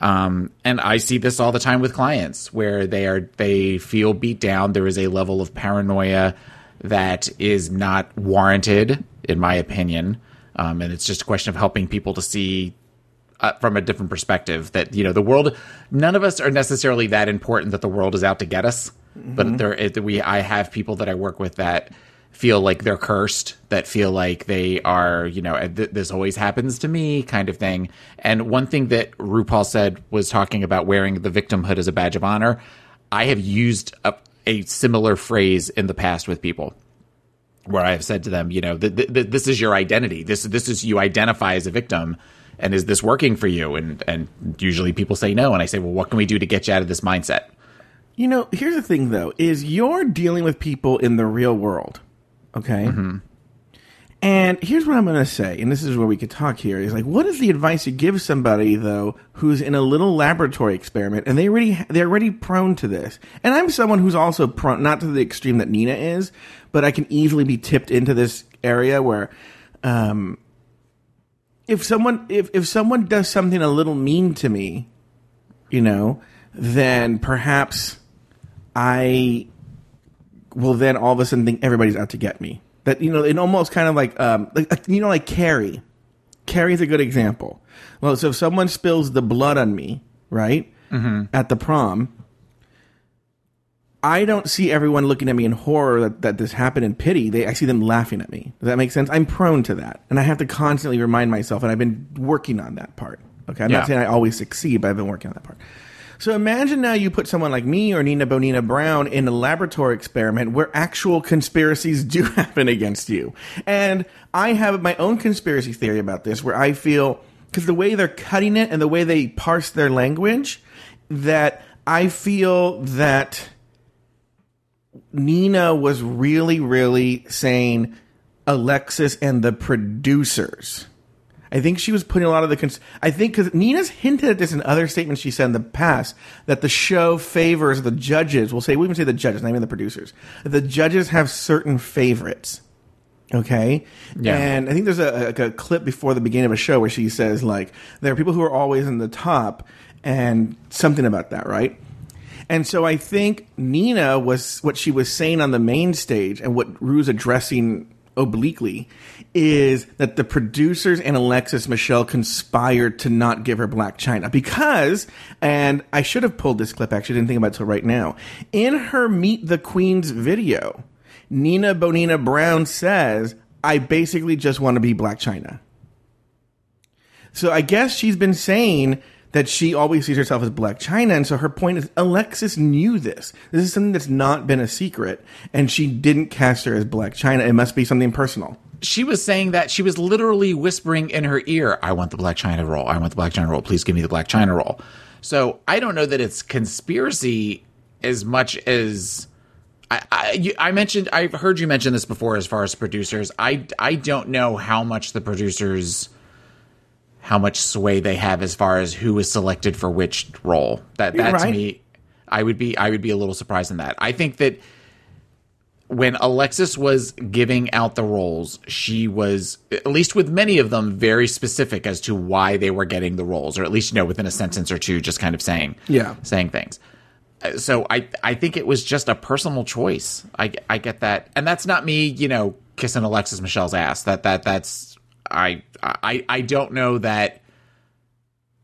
Speaker 2: Um, and I see this all the time with clients where they are they feel beat down. There is a level of paranoia that is not warranted, in my opinion. Um, and it's just a question of helping people to see uh, from a different perspective that you know the world none of us are necessarily that important that the world is out to get us but there it, we i have people that i work with that feel like they're cursed that feel like they are you know th- this always happens to me kind of thing. And one thing that rupaul said was talking about wearing the victimhood as a badge of honor i have used a, a similar phrase in the past with people where I have said to them, you know, th- th- this is your identity. This this is you identify as a victim, and is this working for you? And and usually people say no, and I say, well, what can we do to get you out of this mindset?
Speaker 1: You know, here's the thing though: is you're dealing with people in the real world, okay? And here's what I'm going to say, and this is where we could talk here: is like, what is the advice you give somebody though who's in a little laboratory experiment and they already they're already prone to this? And I'm someone who's also prone, not to the extreme that Nina is, but I can easily be tipped into this area where. Um, if someone if, if someone does something a little mean to me, you know, then perhaps I will then all of a sudden think everybody's out to get me. That you know, it almost kind of like um, like you know, like Carrie. Carrie's a good example. Well, so if someone spills the blood on me, right, at the prom, I don't see everyone looking at me in horror that, that this happened in pity. They, I see them laughing at me. Does that make sense? I'm prone to that, and I have to constantly remind myself. And I've been working on that part. Okay, I'm
Speaker 2: Yeah.
Speaker 1: not saying I always succeed, but I've been working on that part. So imagine now you put someone like me or Nina Bonina Brown in a laboratory experiment where actual conspiracies do [laughs] happen against you. And I have my own conspiracy theory about this where I feel, because the way they're cutting it and the way they parse their language, that I feel that Nina was really, really saying Alexis and the producers. I think she was putting a lot of the. Cons- I think because Nina's hinted at this in other statements she said in the past that the show favors the judges. We'll say we even say the judges, not even the producers. The judges have certain favorites. Okay,
Speaker 2: Yeah.
Speaker 1: and I think there's a, like a clip before the beginning of a show where she says like there are people who are always in the top and something about that, right? And so I think Nina was what she was saying on the main stage and what Ru's addressing obliquely is that the producers and Alexis Michelle conspired to not give her Blac Chyna because, and I should have pulled this clip actually, didn't think about it till right now. In her Meet the Queens video, Nina Bonina Brown says, I basically just want to be Blac Chyna. So I guess she's been saying that she always sees herself as Blac Chyna, and so her point is Alexis knew this. This is something that's not been a secret, and she didn't cast her as Blac Chyna. It must be something personal.
Speaker 2: She was saying that she was literally whispering in her ear, I want the Blac Chyna role. I want the Blac Chyna role. Please give me the Blac Chyna role. So I don't know that it's conspiracy as much as. I, I, I mentioned I've heard you mention this before as far as producers. I, I don't know how much the producers how much sway they have as far as who is selected for which role. That that to me I would be I would be a little surprised in that. I think that when Alexis was giving out the roles, she was at least with many of them very specific as to why they were getting the roles, or at least you know within a sentence or two, just kind of saying
Speaker 1: Yeah.
Speaker 2: saying things. So I I think it was just a personal choice. I I get that, and that's not me, you know, kissing Alexis Michelle's ass. That that that's I I I don't know that.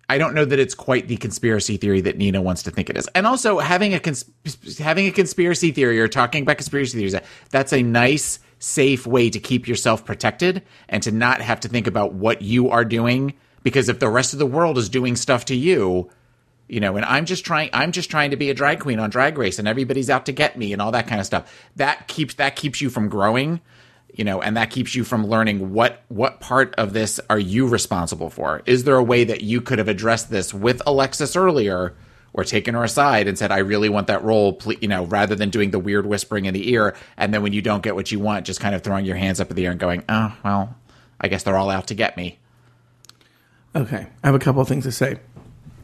Speaker 2: I don't know that it's quite the conspiracy theory that Nina wants to think it is. And also having a cons- having a conspiracy theory or talking about conspiracy theories, that's a nice, safe way to keep yourself protected and to not have to think about what you are doing. Because if the rest of the world is doing stuff to you, you know, and I'm just trying, I'm just trying to be a drag queen on Drag Race, and everybody's out to get me and all that kind of stuff. That keeps that keeps you from growing, you know, and that keeps you from learning what what part of this are you responsible for. Is there a way that you could have addressed this with Alexis earlier, or taken her aside and said, "I really want that role," ple- you know, rather than doing the weird whispering in the ear, and then when you don't get what you want, just kind of throwing your hands up in the air and going, "Oh well, I guess they're all out to get me."
Speaker 1: Okay, I have a couple of things to say.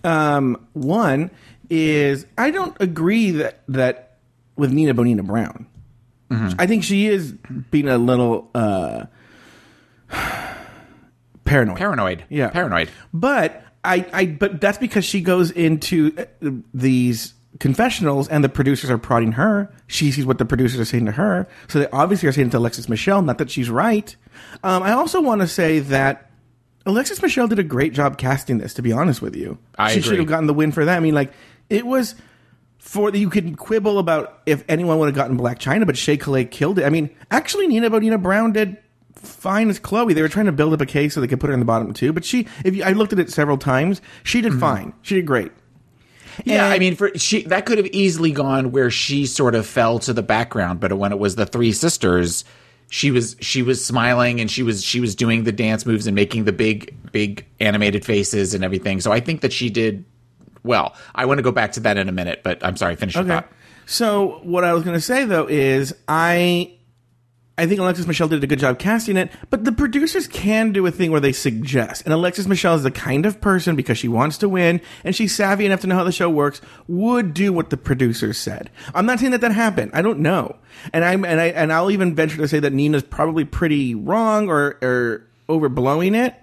Speaker 1: Um, one is I don't agree that that with Nina Bonina Brown. I think she is being a little uh, [sighs] paranoid.
Speaker 2: Paranoid,
Speaker 1: Yeah.
Speaker 2: paranoid.
Speaker 1: But I, I, but that's because she goes into uh, these confessionals and the producers are prodding her. She sees what the producers are saying to her. So they obviously are saying to Alexis Michelle, not that she's right. Um, I also want to say that Alexis Michelle did a great job casting this, to be honest with you.
Speaker 2: I
Speaker 1: she
Speaker 2: agree.
Speaker 1: should have gotten the win for that. I mean, like, it was for you could quibble about if anyone would have gotten Blac Chyna, but Shea Coulee killed it. I mean, actually, Nina Bonina Brown did fine as Khloé. They were trying to build up a case so they could put her in the bottom too. But she, if you, I looked at it several times, she did mm-hmm. fine. She did great.
Speaker 2: Yeah,
Speaker 1: And-
Speaker 2: I mean, for she that could have easily gone where she sort of fell to the background, but when it was the three sisters, she was she was smiling and she was she was doing the dance moves and making the big big animated faces and everything. So I think that she did well. I want to go back to that in a minute, but I'm sorry, finish your
Speaker 1: Okay.
Speaker 2: thought.
Speaker 1: So what I was going to say though is I I think Alexis Michelle did a good job casting it, but the producers can do a thing where they suggest. And Alexis Michelle is the kind of person because she wants to win and she's savvy enough to know how the show works, would do what the producers said. I'm not saying that that happened. I don't know. And I'm and I and I'll even venture to say that Nina's probably pretty wrong or or overblowing it.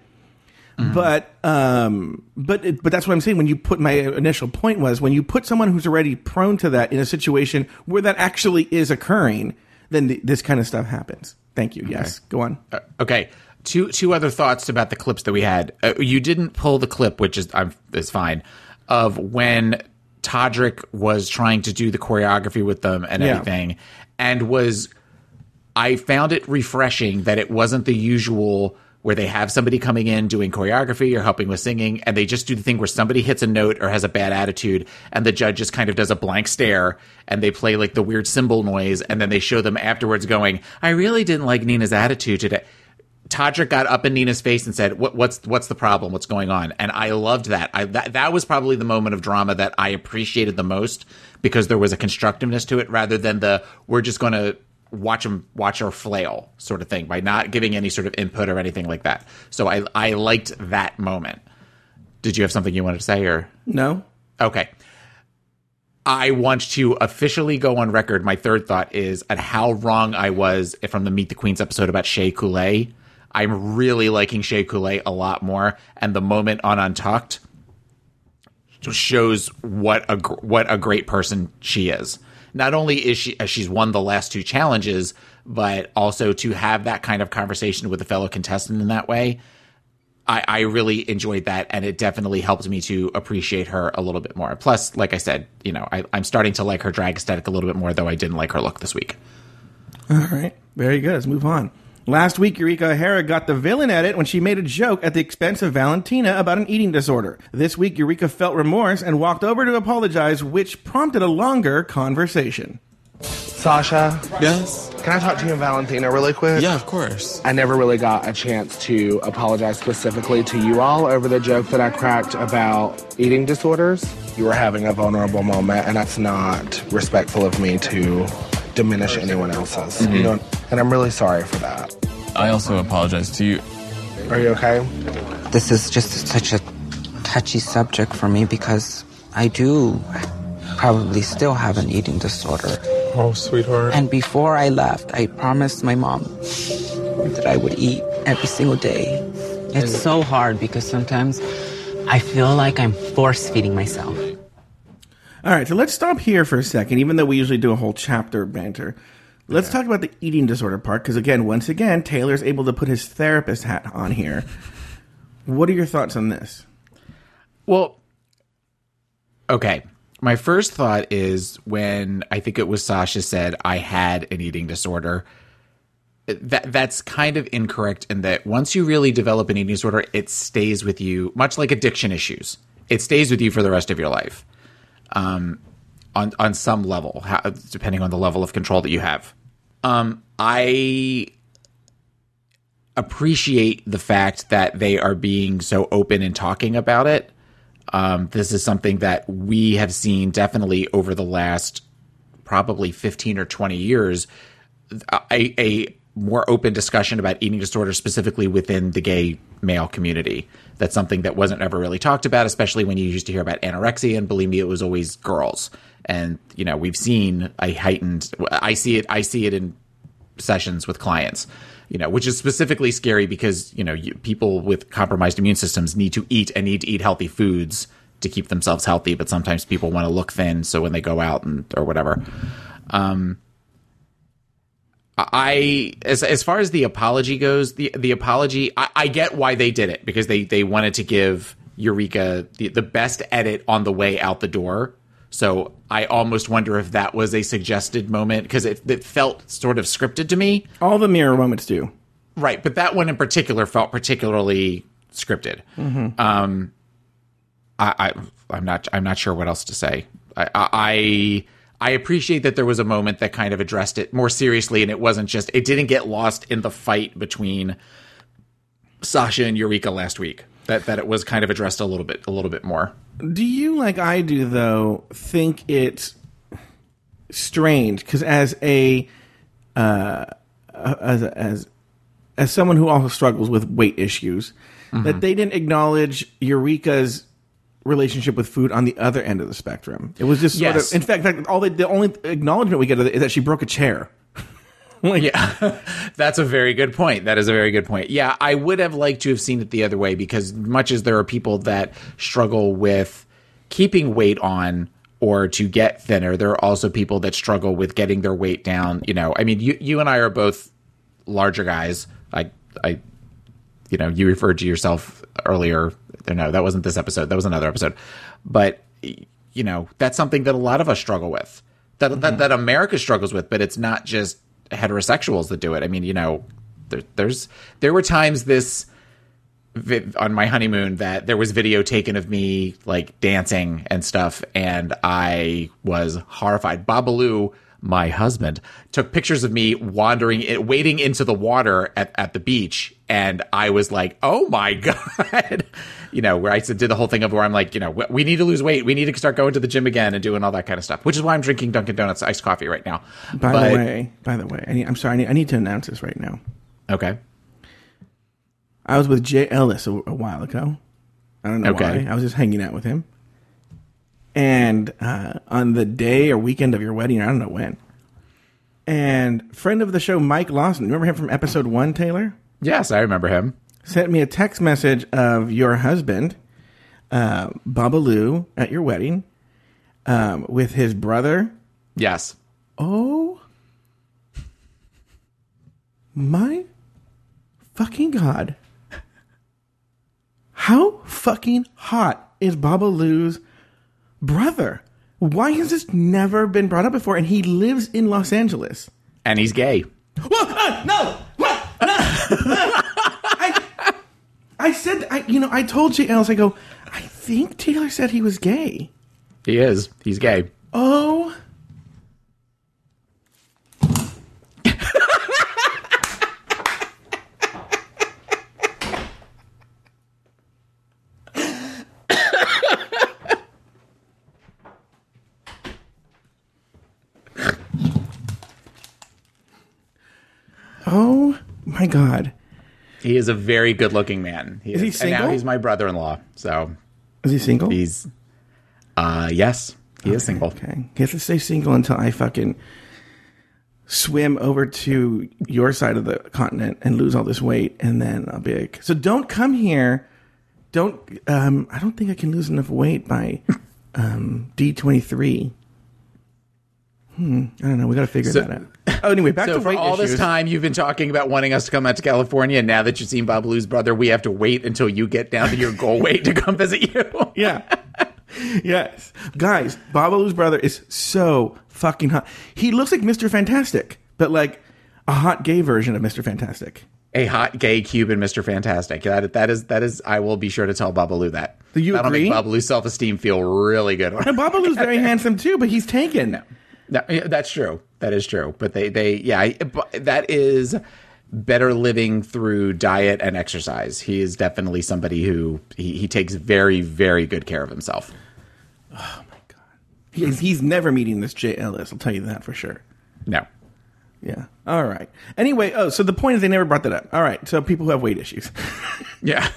Speaker 1: But um, but it, but that's what I'm saying. When you put my initial point was when you put someone who's already prone to that in a situation where that actually is occurring, then the, this kind of stuff happens. Thank you. Yes, go on.
Speaker 2: Okay. Two two other thoughts about the clips that we had. Uh, you didn't pull the clip, which is I'm, is fine, of when Todrick was trying to do the choreography with them and
Speaker 1: Yeah.
Speaker 2: everything, and was I found it refreshing that it wasn't the usual where they have somebody coming in doing choreography or helping with singing, and they just do the thing where somebody hits a note or has a bad attitude, and the judge just kind of does a blank stare, and they play like the weird cymbal noise, and then they show them afterwards going, "I really didn't like Nina's attitude today." Todrick got up in Nina's face and said, what, "What's what's the problem? What's going on?" And I loved that. I that that was probably the moment of drama that I appreciated the most because there was a constructiveness to it rather than the we're just going to watch them watch her flail sort of thing by not giving any sort of input or anything like that. So I I liked that moment. Did you have something you wanted to say or
Speaker 1: No?
Speaker 2: Okay. I want to officially go on record. My third thought is at how wrong I was from the Meet the Queens episode about Shea Coulee. I'm really liking Shea Coulee a lot more, and the moment on Untucked shows what a what a great person she is. Not only is she she's won the last two challenges, but also to have that kind of conversation with a fellow contestant in that way. I, I really enjoyed that, and it definitely helped me to appreciate her a little bit more. Plus, like I said, you know, I, I'm starting to like her drag aesthetic a little bit more, though I didn't like her look this week.
Speaker 1: All right. Very good. Let's move on. Last week, Eureka O'Hara got the villain edit when she made a joke at the expense of Valentina about an eating disorder. This week, Eureka felt remorse and walked over to apologize, which prompted a longer conversation.
Speaker 9: Sasha?
Speaker 10: Yes?
Speaker 9: Can I talk to you and Valentina really quick?
Speaker 10: Yeah, of course.
Speaker 9: I never really got a chance to apologize specifically to you all over the joke that I cracked about eating disorders. You were having a vulnerable moment, and that's not respectful of me to diminish anyone else's. Mm-hmm. You know, and I'm really sorry for that.
Speaker 10: I also apologize to you.
Speaker 9: Are you okay?
Speaker 11: This is just such a touchy subject for me because I do probably still have an eating disorder.
Speaker 10: Oh, sweetheart.
Speaker 11: And before I left, I promised my mom that I would eat every single day. It's so hard because sometimes I feel like I'm force feeding myself.
Speaker 1: All right, so let's stop here for a second, even though we usually do a whole chapter banter. Let's talk about the eating disorder part, because again, once again, Taylor's able to put his therapist hat on here. What are your thoughts on this?
Speaker 2: Well, okay. My first thought is when I think it was Sasha said I had an eating disorder. That that's kind of incorrect in that once you really develop an eating disorder, it stays with you, much like addiction issues. It stays with you for the rest of your life, um, on on some level, how, depending on the level of control that you have. Um, I appreciate the fact that they are being so open and talking about it. Um, this is something that we have seen definitely over the last probably 15 or 20 years a, a more open discussion about eating disorders specifically within the gay male community. That's something that wasn't ever really talked about, especially when you used to hear about anorexia and believe me, it was always girls. And you know, we've seen a heightened. I see it. I see it in sessions with clients. You know, which is specifically scary because you know you, people with compromised immune systems need to eat and need to eat healthy foods to keep themselves healthy. But sometimes people want to look thin, so when they go out and or whatever. Um, I as as far as the apology goes, the the apology I, I get why they did it because they they wanted to give Eureka the, the best edit on the way out the door. So I almost wonder if that was a suggested moment because it, it felt sort of scripted to me.
Speaker 1: All the mirror moments do.
Speaker 2: Right, but that one in particular felt particularly scripted. Um, I, I I'm not I'm not sure what else to say. I, I I appreciate that there was a moment that kind of addressed it more seriously, and it wasn't just it didn't get lost in the fight between Sasha and Eureka last week. That that it was kind of addressed a little bit a little bit more.
Speaker 1: Do you, like I do, though, think it's strange? Because as a uh, as as as someone who also struggles with weight issues, that they didn't acknowledge Eureka's relationship with food on the other end of the spectrum. It was just sort
Speaker 2: Yes.
Speaker 1: of, in fact, in fact, all the, the only acknowledgement we get is that she broke a chair. [laughs]
Speaker 2: yeah, [laughs] that's a very good point. That is a very good point. Yeah, I would have liked to have seen it the other way because much as there are people that struggle with keeping weight on or to get thinner, there are also people that struggle with getting their weight down. You know, I mean, you you and I are both larger guys. I I you know, you referred to yourself earlier. No, that wasn't this episode. That was another episode. But you know, that's something that a lot of us struggle with. That that, that America struggles with, but it's not just heterosexuals that do it. I mean, you know, there, there's there were times this on my honeymoon that there was video taken of me like dancing and stuff, and I was horrified. Babalu, my husband, took pictures of me wandering, wading into the water at, at the beach, and I was like, "Oh my [laughs] god!" you know, where I did the whole thing of where I'm like, you know, we need to lose weight, we need to start going to the gym again and doing all that kind of stuff, which is why I'm drinking Dunkin' Donuts iced coffee right now.
Speaker 1: By
Speaker 2: But-
Speaker 1: the way, by the way, I need, I'm sorry. I need, I need to announce this right now.
Speaker 2: okay,
Speaker 1: I was with Jay Ellis a, a while ago. I don't know
Speaker 2: Okay.
Speaker 1: why. I was just hanging out with him. And uh, on the day or weekend of your wedding, I don't know when. And friend of the show, Mike Lawson, remember him from episode one, Taylor?
Speaker 2: Yes, I remember him.
Speaker 1: Sent me a text message of your husband, uh, Babalu, at your wedding um, with his brother.
Speaker 2: Yes,
Speaker 1: Oh my fucking god. How fucking hot is Babalu's brother? Why has this never been brought up before? And he lives in Los Angeles.
Speaker 2: and he's gay.
Speaker 1: What? Uh! No! Uh, I, I said, I, you know, I told Jay Ellis, I go, I think Taylor said he was gay.
Speaker 2: He is. He's gay.
Speaker 1: Oh. [laughs] Oh my god.
Speaker 2: He is a very good-looking man. He
Speaker 1: Is he
Speaker 2: And now he's my brother-in-law. So
Speaker 1: Is he single?
Speaker 2: he's, uh, yes, he is single.
Speaker 1: Okay. He has to stay single until I fucking swim over to your side of the continent and lose all this weight, and then I'll be like, so don't come here. Don't. Um, I don't think I can lose enough weight by um, D twenty three. Hmm. I don't know. We got to figure
Speaker 2: So-
Speaker 1: that out. Oh, anyway, back [laughs]
Speaker 2: so
Speaker 1: to
Speaker 2: for all
Speaker 1: issues.
Speaker 2: this time you've been talking about wanting us to come out to California, and now that you've seen Babalu's brother, we have to wait until you get down to your goal [laughs] weight to come visit you.
Speaker 1: yeah. yes. Guys, Babalu's brother is so fucking hot. He looks like Mr. Fantastic, but like a hot gay version of Mr. Fantastic.
Speaker 2: A hot gay Cuban Mr. Fantastic. That that is that is. I will be sure to tell Babalu that.
Speaker 1: Do you
Speaker 2: That'll
Speaker 1: agree?
Speaker 2: make Babalu's self esteem feel really good.
Speaker 1: And Babalu's very [laughs] handsome too, but he's taken.
Speaker 2: No, yeah, that's true. That is true. But they, they, yeah, I- that is better living through diet and exercise. He is definitely somebody who he, he takes very, very good care of himself.
Speaker 1: Oh my god, he's, he's never meeting this Ellis. I'll tell you that for sure.
Speaker 2: No.
Speaker 1: Yeah. All right. Anyway, oh, so the point is they never brought that up. All right. So people who have weight issues.
Speaker 2: Yeah.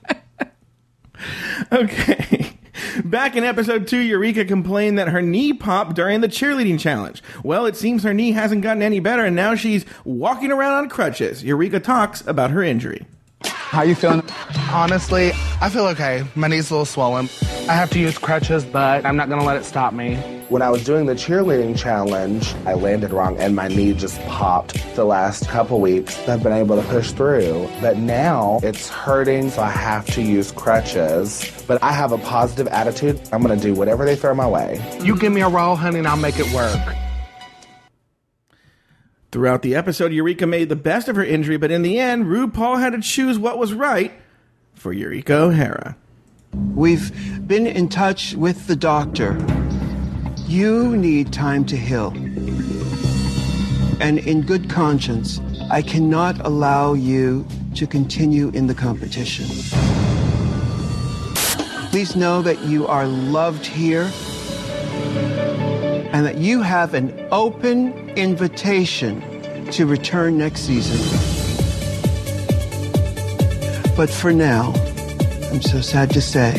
Speaker 2: [laughs]
Speaker 1: okay. Back in episode two, Eureka complained that her knee popped during the cheerleading challenge. Well, it seems her knee hasn't gotten any better, and now she's walking around on crutches. Eureka talks about her injury.
Speaker 9: How you feeling?
Speaker 12: Honestly, I feel okay. My knee's a little swollen. I have to use crutches, but I'm not gonna let it stop me.
Speaker 9: When I was doing the cheerleading challenge, I landed wrong and my knee just popped. The last couple weeks, I've been able to push through, but now it's hurting, so I have to use crutches. But I have a positive attitude. I'm gonna do whatever they throw my way.
Speaker 12: You give me a roll, honey, and I'll make it work.
Speaker 1: Throughout the episode, Eureka made the best of her injury, but in the end, RuPaul had to choose what was right for Eureka O'Hara.
Speaker 3: We've been in touch with the doctor. You need time to heal. And in good conscience, I cannot allow you to continue in the competition. Please know that you are loved here and that you have an open invitation to return next season. But for now, I'm so sad to say,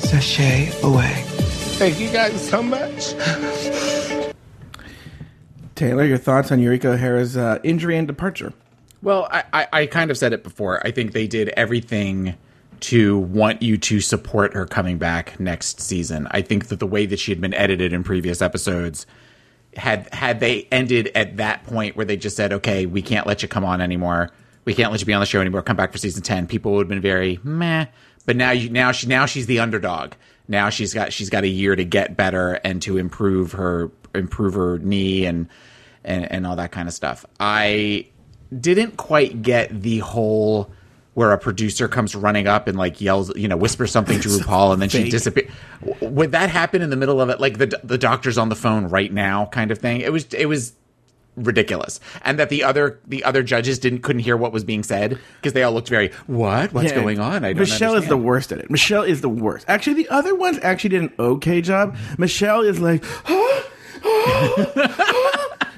Speaker 3: sachet away.
Speaker 12: Thank you guys so much.
Speaker 1: Taylor, your thoughts on Eureka O'Hara's uh, injury and departure?
Speaker 2: Well, I, I, I kind of said it before. I think they did everything to want you to support her coming back next season. I think that the way that she had been edited in previous episodes had had they ended at that point where they just said, "Okay, we can't let you come on anymore. We can't let you be on the show anymore. Come back for season 10." People would have been very meh. But now you now she now she's the underdog. Now she's got she's got a year to get better and to improve her improve her knee and and and all that kind of stuff. I didn't quite get the whole where a producer comes running up and like yells, you know, whispers something to [laughs] RuPaul and then she disappears. Would that happen in the middle of it, like the the doctor's on the phone right now, kind of thing? It was it was ridiculous, and that the other the other judges didn't couldn't hear what was being said because they all looked very what what's
Speaker 1: Yeah.
Speaker 2: going on? I don't
Speaker 1: Michelle is the worst at it. Michelle is the worst. Actually, the other ones actually did an okay job. Michelle is like,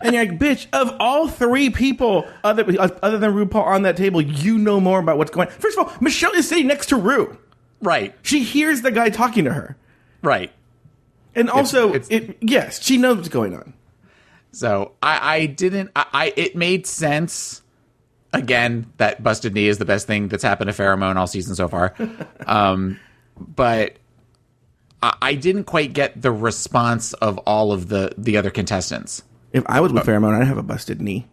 Speaker 1: and you're like, bitch. Of all three people, other other than RuPaul on that table, you know more about what's going. on. First of all, Michelle is sitting next to Ru.
Speaker 2: Right.
Speaker 1: She hears the guy talking to her,
Speaker 2: right.
Speaker 1: and also, it yes, she knows what's going on.
Speaker 2: So I, I didn't. I, I it made sense. Again, that busted knee is the best thing that's happened to Farrah Moan all season so far. [laughs] um, but I, I didn't quite get the response of all of the the other contestants.
Speaker 1: If I was with Farrah Moan, I'd have a busted knee,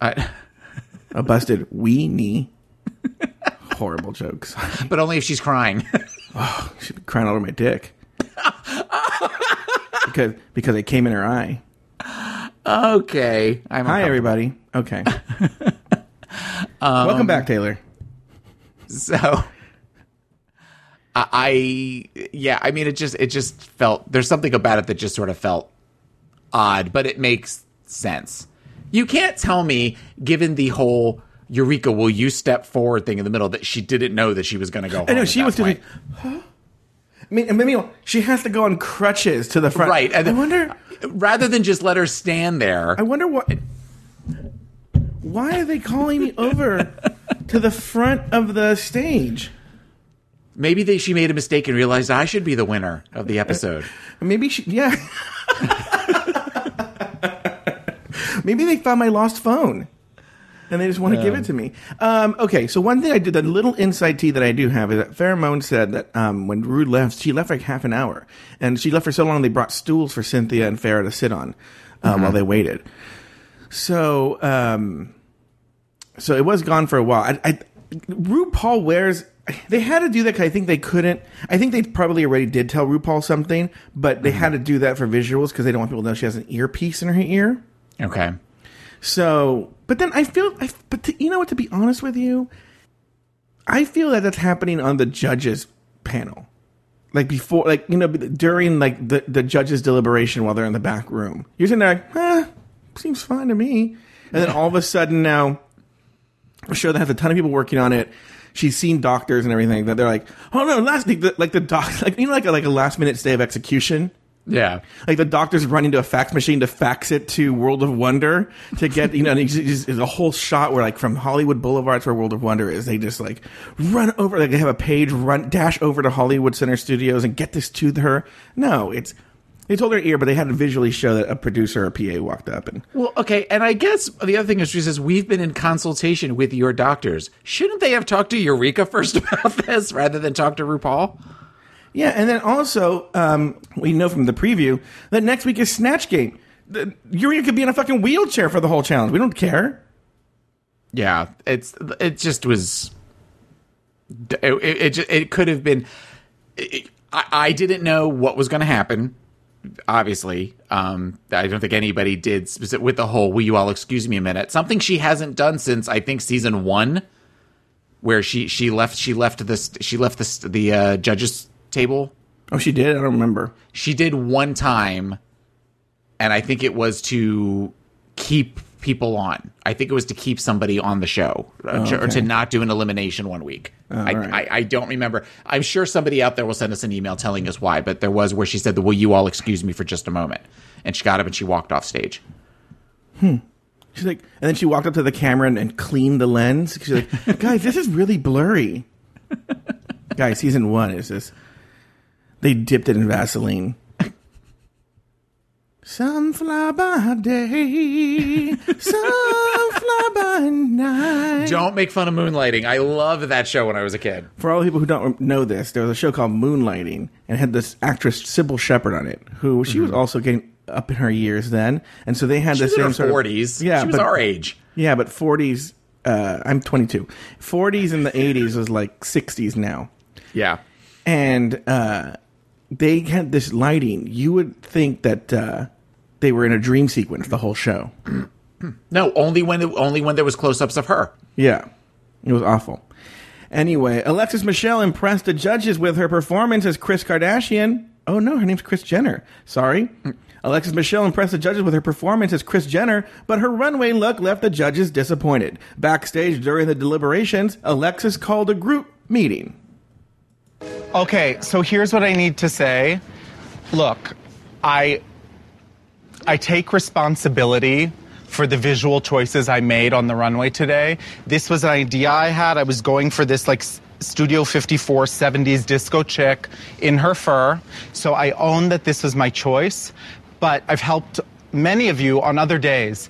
Speaker 2: I, [laughs]
Speaker 1: a busted wee knee. Horrible jokes. [laughs]
Speaker 2: but only if she's crying.
Speaker 1: She'd be crying all over my dick. because because it came in her eye.
Speaker 2: Okay. I'm
Speaker 1: Hi everybody. Okay. [laughs]
Speaker 2: Um,
Speaker 1: Welcome back, Taylor.
Speaker 2: So I, I yeah, I mean it just it just felt there's something about it that just sort of felt odd, but it makes sense. You can't tell me, given the whole Eureka, will you step forward thing in the middle, that she didn't know that she was going to go.
Speaker 1: I know she was doing. Mean, and maybe she has to go on crutches to the front.
Speaker 2: right. And
Speaker 1: I wonder.
Speaker 2: rather than just let her stand there.
Speaker 1: I wonder what. Why are they calling me over to the front of the stage?
Speaker 2: Maybe they, she made a mistake and realized I should be the winner of the episode.
Speaker 1: Uh, maybe she. Yeah. [laughs] maybe they found my lost phone. And they just want to give it to me. Um, okay, so one thing I did, the little insight tea that I do have is that Farrah Moan said that um, when Rude left, she left like half an hour. And she left for so long, they brought stools for Cynthia and Farrah to sit on uh, while they waited. So, um, so it was gone for a while. I, I, RuPaul wears. They had to do that because I think they couldn't. I think they probably already did tell RuPaul something, but they had to do that for visuals because they don't want people to know she has an earpiece in her ear.
Speaker 2: Okay.
Speaker 1: So, but then I feel, I, but to, you know what? To be honest with you, I feel that that's happening on the judges panel, like before, like you know, during like the the judges' deliberation while they're in the back room. You're sitting there like, eh, seems fine to me, and then all of a sudden now, a show that has a ton of people working on it. She's seen doctors and everything that they're like, oh no, last like the, like the doc, [laughs] like you know, like a, like a last minute stay of execution.
Speaker 2: Yeah.
Speaker 1: Like the doctor's running to a fax machine to fax it to World of Wonder to get, you know, and he's, he's, there's a whole shot where like from Hollywood Boulevard to where World of Wonder is, they just like run over, like they have a page, run, dash over to Hollywood Center Studios and get this to her. No, it's, they told her ear, but they had to visually show that a producer or PA walked up and,
Speaker 2: Well, okay, and I guess the other thing is she says we've been in consultation with your doctors. Shouldn't they have talked to Eureka first [laughs] about this rather than talk to RuPaul?
Speaker 1: Yeah. And then also, um, we know from the preview that next week is Snatch Game. The, Eureka could be in a fucking wheelchair for the whole challenge. We don't care.
Speaker 2: Yeah, it's it just was. It it, it, could have been. It, I, I didn't know what was going to happen. Obviously, um, I don't think anybody did with the whole. Will you all excuse me a minute? Something she hasn't done since I think season one, where she she left she left this she left this the uh, judges table.
Speaker 1: Oh, she did? I don't remember.
Speaker 2: She did one time, and I think it was to keep people on. I think it was to keep somebody on the show, uh,
Speaker 1: Oh,
Speaker 2: to- or to not do an elimination one week. I,
Speaker 1: right.
Speaker 2: I, I don't remember. I'm sure somebody out there will send us an email telling us why, but there was where she said, "Will you all excuse me for just a moment?" And she got up and she walked off stage. Hmm.
Speaker 1: She's like, and then she walked up to the camera and, and cleaned the lens. She's like, [laughs] guys, this is really blurry. [laughs] guys, season one is this. They dipped it in Vaseline. Some fly by day, some fly by night.
Speaker 2: Don't make fun of moonlighting. I loved that show when I was a kid.
Speaker 1: For all the people who don't know this, there was a show called Moonlighting and had this actress Cybill Shepherd on it, who she was also getting up in her years then, and so they had
Speaker 2: Mm-hmm. She
Speaker 1: the same
Speaker 2: her
Speaker 1: sort of
Speaker 2: 40s.
Speaker 1: Yeah,
Speaker 2: She was
Speaker 1: but-
Speaker 2: our age.
Speaker 1: Yeah, but forties. Uh, I'm 22. Forties in the 80s was like 60s now,
Speaker 2: Yeah.
Speaker 1: and uh, they had this lighting. You would think that uh, they were in a dream sequence the whole show.
Speaker 2: No, only when it, only when there was close-ups of her.
Speaker 1: Yeah, it was awful. Anyway, Alexis Michelle impressed the judges with her performance as Kris Kardashian. Oh no, her name's Kris Jenner. Sorry. Alexis Michelle impressed the judges with her performance as Kris Jenner, but her runway look left the judges disappointed. Backstage during the deliberations, Alexis called a group meeting.
Speaker 4: Okay, so here's what I need to say. Look, I I take responsibility for the visual choices I made on the runway today. This was an idea I had. I was going for this like Studio 54 70s disco chick in her fur. So I own that this was my choice, but I've helped many of you on other days.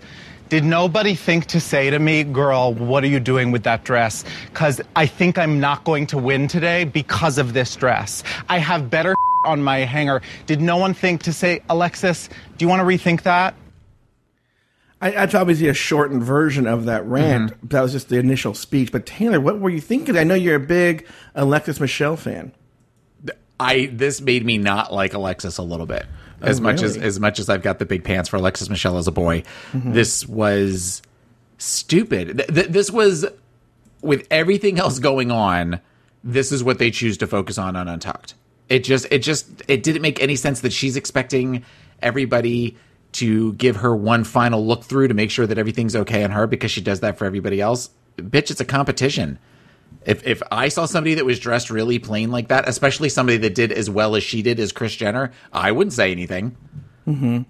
Speaker 4: Did nobody think to say to me, girl, what are you doing with that dress? Because I think I'm not going to win today because of this dress. I have better [laughs] on my hanger. Did no one think to say, Alexis, do you want to rethink that?
Speaker 1: I, that's obviously a shortened version of that rant.
Speaker 2: Mm-hmm.
Speaker 1: That was just the initial speech. But Taylor, what were you thinking? I know you're a big Alexis Michelle fan.
Speaker 2: I this made me not like Alexis a little bit. As
Speaker 1: Oh,
Speaker 2: much as
Speaker 1: really?
Speaker 2: as much as I've got the big pants for Alexis Michelle as a boy,
Speaker 1: Mhm.
Speaker 2: this was stupid. Th- th- this was with everything else going on. This is what they choose to focus on on Untucked. It just it just it didn't make any sense that she's expecting everybody to give her one final look through to make sure that everything's okay on her because she does that for everybody else. Bitch, it's a competition. If if I saw somebody that was dressed really plain like that, especially somebody that did as well as she did as Kris Jenner, I wouldn't say anything.
Speaker 1: hmm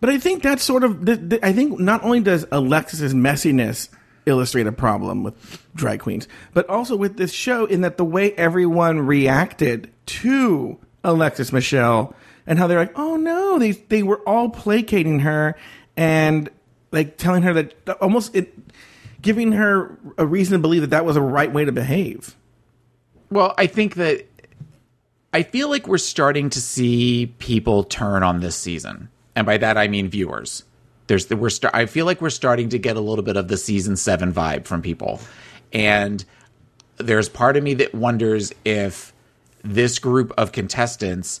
Speaker 1: But I think that's sort of. th- th- I think not only does Alexis's messiness illustrate a problem with drag queens, but also with this show in that the way everyone reacted to Alexis Michelle and how they're like, "Oh no," they they were all placating her and like telling her that almost it, giving her a reason to believe that that was a right way to behave.
Speaker 2: Well, I think that I feel like we're starting to see people turn on this season, and by that I mean viewers. There's the we're I feel like we're starting to get a little bit of the season seven vibe from people, and there's part of me that wonders if this group of contestants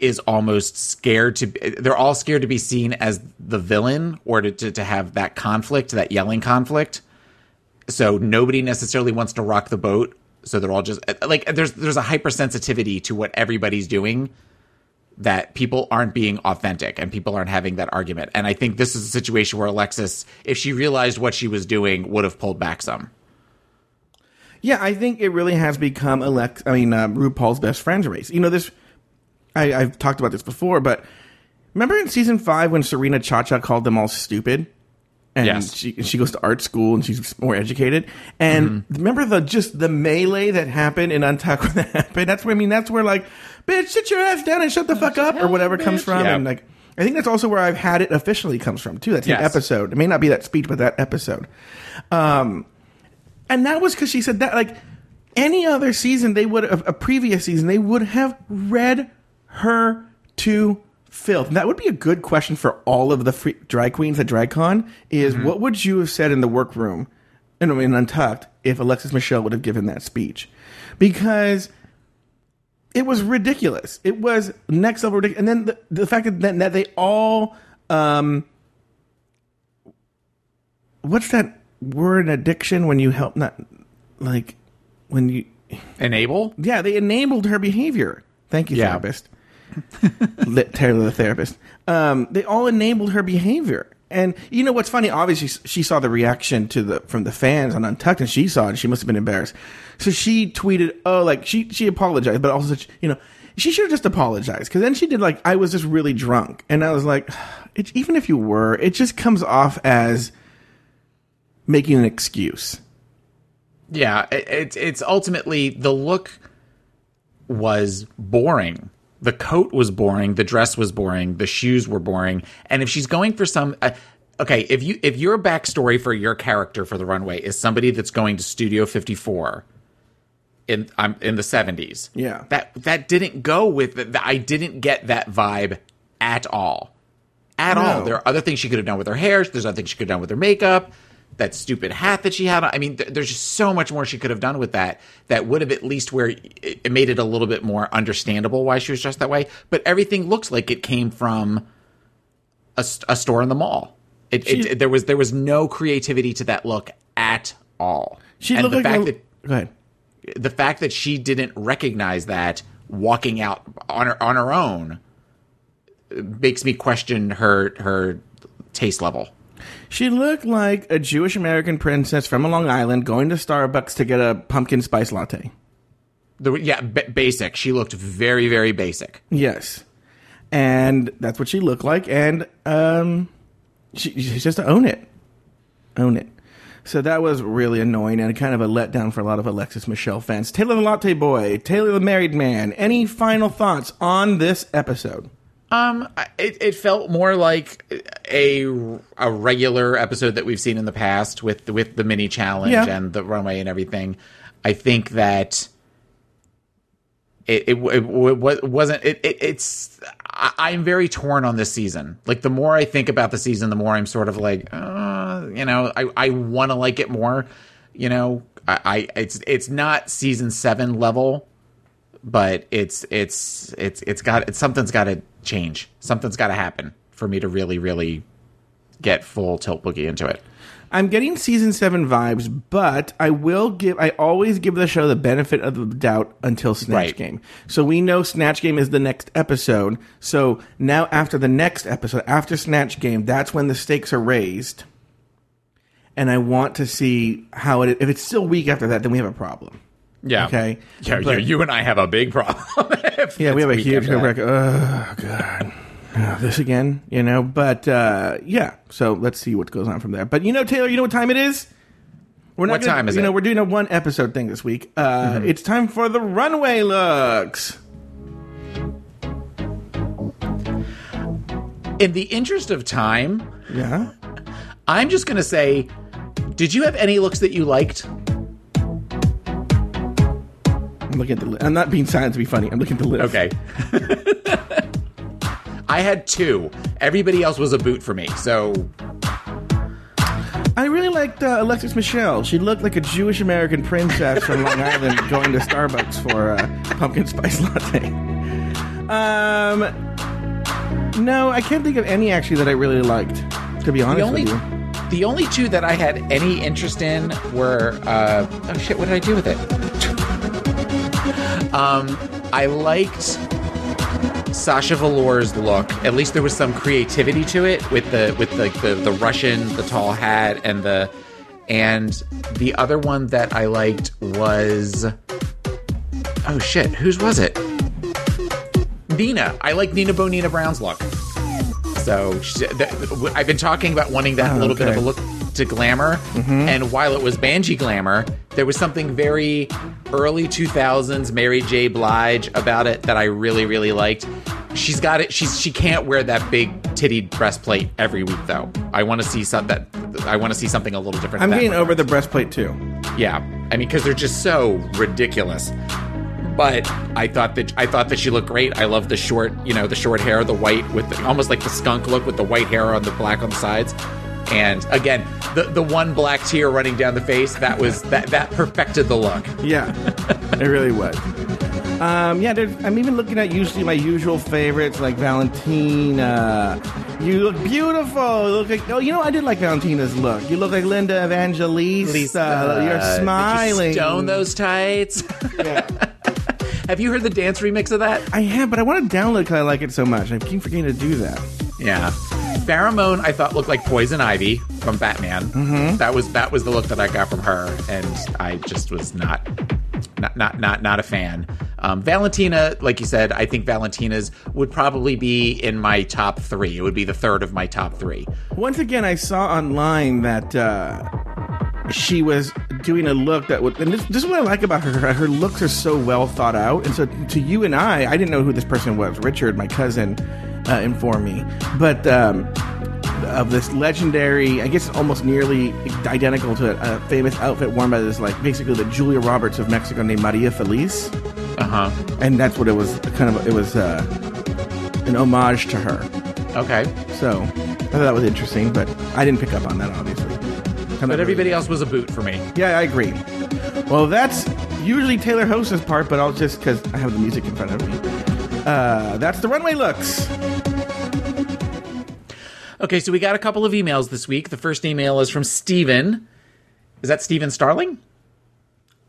Speaker 2: is almost scared to they're all scared to be seen as the villain or to, to, to have that conflict that yelling conflict so nobody necessarily wants to rock the boat so they're all just like there's there's a hypersensitivity to what everybody's doing that people aren't being authentic and people aren't having that argument and i think this is a situation where alexis if she realized what she was doing would have pulled back some
Speaker 1: Yeah, I think it really has become Alex. I mean, uh, RuPaul's best friends race. You know, this. I, I've talked about this before, but remember in season five when Serena ChaCha called them all stupid, and
Speaker 2: Yes.
Speaker 1: she she goes to art school and she's more educated. And remember the just the melee that happened in Untucked when that happened. That's where I mean. That's where like, bitch, sit your ass down and shut the fuck up, or whatever comes from.
Speaker 2: Yeah.
Speaker 1: And like, I think that's also where I've had it officially comes from too. That's an
Speaker 2: Yes.
Speaker 1: episode. It may not be that speech, but that episode. Um, and that was because she said that like any other season they would have a previous season they would have read her to filth and that would be a good question for all of the free, drag queens at dragcon is
Speaker 2: Mm-hmm.
Speaker 1: what would you have said in the workroom and in untucked if alexis michelle would have given that speech? Because it was ridiculous. It was next level ridiculous and then the, the fact that, that they all um what's that word addiction when you help not like when you
Speaker 2: enable?
Speaker 1: Yeah they enabled her behavior. Thank you
Speaker 2: Yeah.
Speaker 1: therapist [laughs] Taylor the therapist. Um they all enabled her behavior. And you know what's funny? Obviously she saw the reaction to the from the fans on untucked and she saw it and she must have been embarrassed. So she tweeted oh like she she apologized but also you know she should have just apologized because then she did like i was just really drunk and i was like [sighs] even if you were it just comes off as making an excuse.
Speaker 2: Yeah, it, it's it's ultimately the look was boring. The coat was boring. The dress was boring. The shoes were boring. And if she's going for some, uh, okay, if you if your backstory for your character for the runway is somebody that's going to Studio Fifty Four in um, in the seventies,
Speaker 1: Yeah.
Speaker 2: that that didn't go with the, the- I didn't get that vibe at all, at all. There are other things she could have done with her hair. There's other things she could have done with her makeup. That stupid hat that she had. on. I mean, th- there's just so much more she could have done with that. That would have at least where it, it made it a little bit more understandable why she was dressed that way. But everything looks like it came from a, a store in the mall. It It, it, there was there was no creativity to that look at all.
Speaker 1: She
Speaker 2: and
Speaker 1: looked
Speaker 2: the
Speaker 1: like
Speaker 2: fact
Speaker 1: a-
Speaker 2: that
Speaker 1: Go ahead.
Speaker 2: the fact that she didn't recognize that walking out on her on her own uh, makes me question her her taste level.
Speaker 1: She looked like a Jewish American princess from a Long Island going to Starbucks to get a pumpkin spice latte.
Speaker 2: The, yeah, b- basic. She looked very very basic.
Speaker 1: Yes. And that's what she looked like. And um, she, she just own it. Own it. So that was really annoying and kind of a letdown for a lot of Alexis Michelle fans. Taylor the Latte Boy, Taylor the Married Man. Any final thoughts on this episode?
Speaker 2: Um, it, it felt more like a a regular episode that we've seen in the past with with the mini challenge
Speaker 1: Yeah.
Speaker 2: and the runway and everything. I think that it it, it, it wasn't it, it it's I, I'm very torn on this season. Like the more I think about the season, the more I'm sort of like, uh, you know, I I want to like it more. You know, I, I it's it's not season seven level but it's it's it's it's got it's something's got to change. Something's got to happen for me to really really get full tilt boogie into it.
Speaker 1: I'm getting season seven vibes, but I will give. I always give the show the benefit of the doubt until Snatch
Speaker 2: Right.
Speaker 1: Game. So we know Snatch Game is the next episode. So now after the next episode, after Snatch Game, that's when the stakes are raised. And I want to see how it. If it's still weak after that, then we have a problem.
Speaker 2: Yeah.
Speaker 1: Okay.
Speaker 2: Yeah,
Speaker 1: But-
Speaker 2: you, you and I have a big problem. [laughs]
Speaker 1: Yeah, we have a huge. like, oh god, Oh, this again, you know. But uh, yeah, so let's see what goes on from there. But you know, Taylor, you know what time it is? We're not
Speaker 2: What
Speaker 1: gonna,
Speaker 2: time is
Speaker 1: you
Speaker 2: it?
Speaker 1: know, we're doing a one episode thing this week. Uh, It's time for the runway looks.
Speaker 2: In the interest of time,
Speaker 1: Yeah.
Speaker 2: I'm just going to say, did you have any looks that you liked?
Speaker 1: I'm looking at the. Li- I'm not being silent to be funny. I'm looking at the list.
Speaker 2: Okay. [laughs] I had two. Everybody else was a boot for me. So
Speaker 1: I really liked uh, Alexis Michelle. She looked like a Jewish American princess from Long [laughs] Island going to Starbucks for a pumpkin spice [laughs] latte. Um, no, I can't think of any actually that I really liked. To be honest
Speaker 2: the only
Speaker 1: with you.
Speaker 2: the only two that I had any interest in were uh, oh shit, what did I do with it? Um, I liked Sasha Velour's look. At least there was some creativity to it with the with the the, the Russian, the tall hat, and the and the other one that I liked was oh shit, whose was it? Nina. I like Nina Bo'nina Brown's look. So she, I've been talking about wanting that
Speaker 1: Oh,
Speaker 2: little bit of a.
Speaker 1: Mm-hmm.
Speaker 2: look to glamour, and while it was banjee glamour, there was something very early 2000s Mary J. Blige about it that I really really liked. She's got it. She's she can't wear that big titty breastplate every week though. I want to see some that I want to see something a little different.
Speaker 1: I'm
Speaker 2: in
Speaker 1: getting over the breastplate too.
Speaker 2: Yeah, I mean, because they're just so ridiculous. But I thought that I thought that she looked great. I love the short, you know, the short hair, the white with the, almost like the skunk look with the white hair on the black on the sides. And again, the the one black tear running down the face that was that that perfected the look.
Speaker 1: Yeah, it really was. Um, yeah, I'm even looking at usually my usual favorites like Valentina. You look beautiful. You look like oh, you know I did like Valentina's look. You look like Linda Evangelista.
Speaker 2: Lisa,
Speaker 1: You're
Speaker 2: did you
Speaker 1: smiling.
Speaker 2: stone those tights. [laughs] Have you heard the dance remix of that?
Speaker 1: I have, but I want to download because I like it so much. I keep forgetting to do that.
Speaker 2: Yeah. Farrah Moan, I thought looked like Poison Ivy from Batman. Mm-hmm. That was that was the look that I got from her, and I just was not not not not not a fan. Um, Valentina, like you said, I think Valentina's would probably be in my top three. It would be the third of my top three.
Speaker 1: Once again, I saw online that uh, she was doing a look that would, and this, this is what I like about her. Her looks are so well thought out. And so to you and I, I didn't know who this person was. Richard, my cousin, uh, informed me. But um, of this legendary, I guess almost nearly identical to a famous outfit worn by this, like basically the Julia Roberts of Mexico named Maria Felix.
Speaker 2: Uh huh.
Speaker 1: And that's what it was. Kind of, it was uh, an homage to her.
Speaker 2: Okay.
Speaker 1: So I thought that was interesting, but I didn't pick up on that obviously. I'm
Speaker 2: But everybody else was a boot for me.
Speaker 1: Yeah, I agree. Well, that's usually Taylor Host's part, but I'll just because I have the music in front of me. Uh, that's the runway looks.
Speaker 2: Okay, so we got a couple of emails this week. The first email is from Steven. Is that Steven Starling?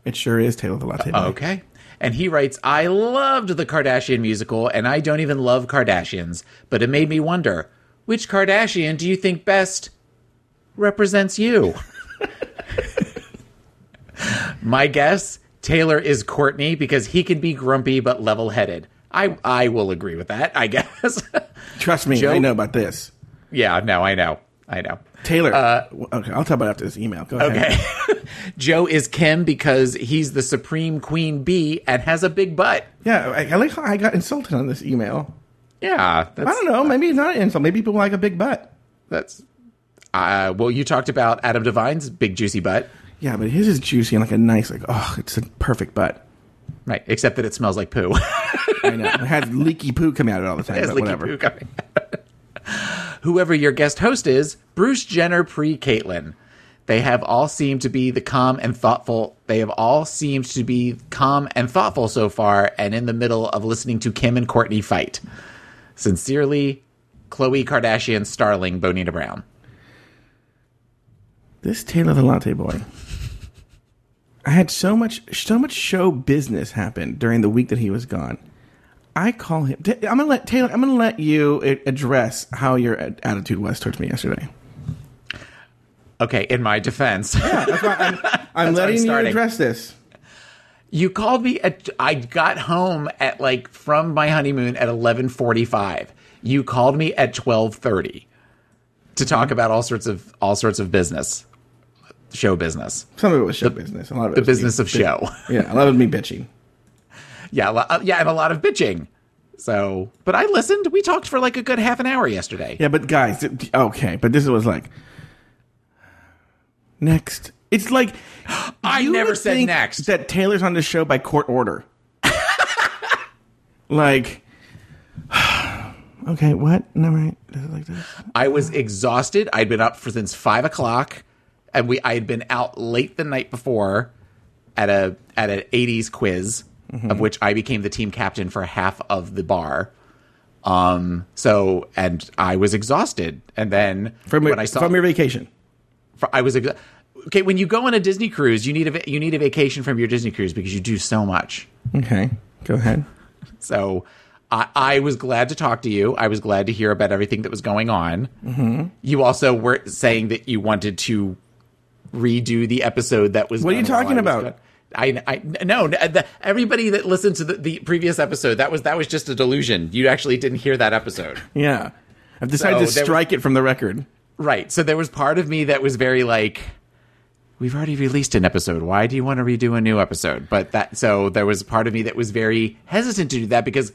Speaker 1: It sure is Taylor the Latte. Boy.
Speaker 2: Okay. And he writes, I loved the Kardashian musical, and I don't even love Kardashians, but it made me wonder which Kardashian do you think best represents you? [laughs] My guess Taylor is Kourtney because he can be grumpy but level headed. I, I will agree with that, I [laughs] guess.
Speaker 1: Trust me,
Speaker 2: Joe-
Speaker 1: I know about this.
Speaker 2: yeah, no, I know. I know.
Speaker 1: Taylor.
Speaker 2: Uh,
Speaker 1: okay, I'll talk about it after this email. Go ahead.
Speaker 2: Okay. [laughs] Joe is Kim because he's the supreme queen bee and has a big butt.
Speaker 1: Yeah, I, I like how I got insulted on this email.
Speaker 2: Yeah,
Speaker 1: I don't know. Maybe it's not an insult. Maybe people like a big butt.
Speaker 2: That's uh, well, you talked about Adam Devine's big juicy butt,
Speaker 1: Yeah, but his is juicy and like a nice, like, oh, it's a perfect butt.
Speaker 2: right? Except that it smells like poo. [laughs]
Speaker 1: I know. It has leaky poo coming out of it all the time, but
Speaker 2: leaky
Speaker 1: whatever.
Speaker 2: poo coming out. [laughs] Whoever your guest host is, Bruce Jenner pre Caitlyn. They have all seemed to be the calm and thoughtful. They have all seemed to be calm and thoughtful so far, and in the middle of listening to Kim and Kourtney fight. Sincerely, Khloé Kardashian Starling Bonita Brown.
Speaker 1: This Taylor the Latte Boy. I had so much, so much show business happen during the week that he was gone. I call him. I'm gonna let Taylor. I'm gonna let you address how your attitude was towards me yesterday.
Speaker 2: Okay, in my defense.
Speaker 1: That's I'm, [laughs] I'm
Speaker 2: why I'm
Speaker 1: letting you address this.
Speaker 2: You called me at I got home at like from my honeymoon at 11:45. You called me at 12:30 to talk mm-hmm. about all sorts of all sorts of business. Show business.
Speaker 1: Some of it was show business. A lot of it
Speaker 2: The
Speaker 1: was me
Speaker 2: business of show.
Speaker 1: Yeah, a lot of me bitching.
Speaker 2: Yeah, lo- uh, yeah, and a lot of bitching. So, but I listened. We talked for like a good half an hour yesterday.
Speaker 1: Yeah, but guys, it- okay, but this was like next. It's like [gasps]
Speaker 2: I
Speaker 1: you
Speaker 2: never
Speaker 1: would
Speaker 2: said
Speaker 1: think
Speaker 2: next.
Speaker 1: That Taylor's on the show by court order. [laughs] like, [sighs] okay, what? No, right? Is it like this?
Speaker 2: I was exhausted. I'd been up for since five o'clock, and we I had been out late the night before at a at an '80s quiz,
Speaker 1: Mm-hmm.
Speaker 2: of which I became the team captain for half of the bar. Um. So, and I was exhausted, and then
Speaker 1: From,
Speaker 2: when I saw
Speaker 1: from your vacation.
Speaker 2: for- I was exa- okay. When you go on a Disney cruise, you need a you need a vacation from your Disney cruise because you do so much.
Speaker 1: Okay, go ahead. [laughs]
Speaker 2: So I, I was glad to talk to you. I was glad to hear about everything that was going on.
Speaker 1: Mm-hmm.
Speaker 2: You also were saying that you wanted to redo the episode that was.
Speaker 1: What are you talking about?
Speaker 2: gone. I, I no uh, the, everybody that listened to the, the previous episode that was that was just a delusion. You actually didn't hear that episode,
Speaker 1: Yeah, I've decided
Speaker 2: So
Speaker 1: to strike it from the record.
Speaker 2: right? So there was part of me that was very like, we've already released an episode. Why do you want to redo a new episode? But that so there was part of me that was very hesitant to do that because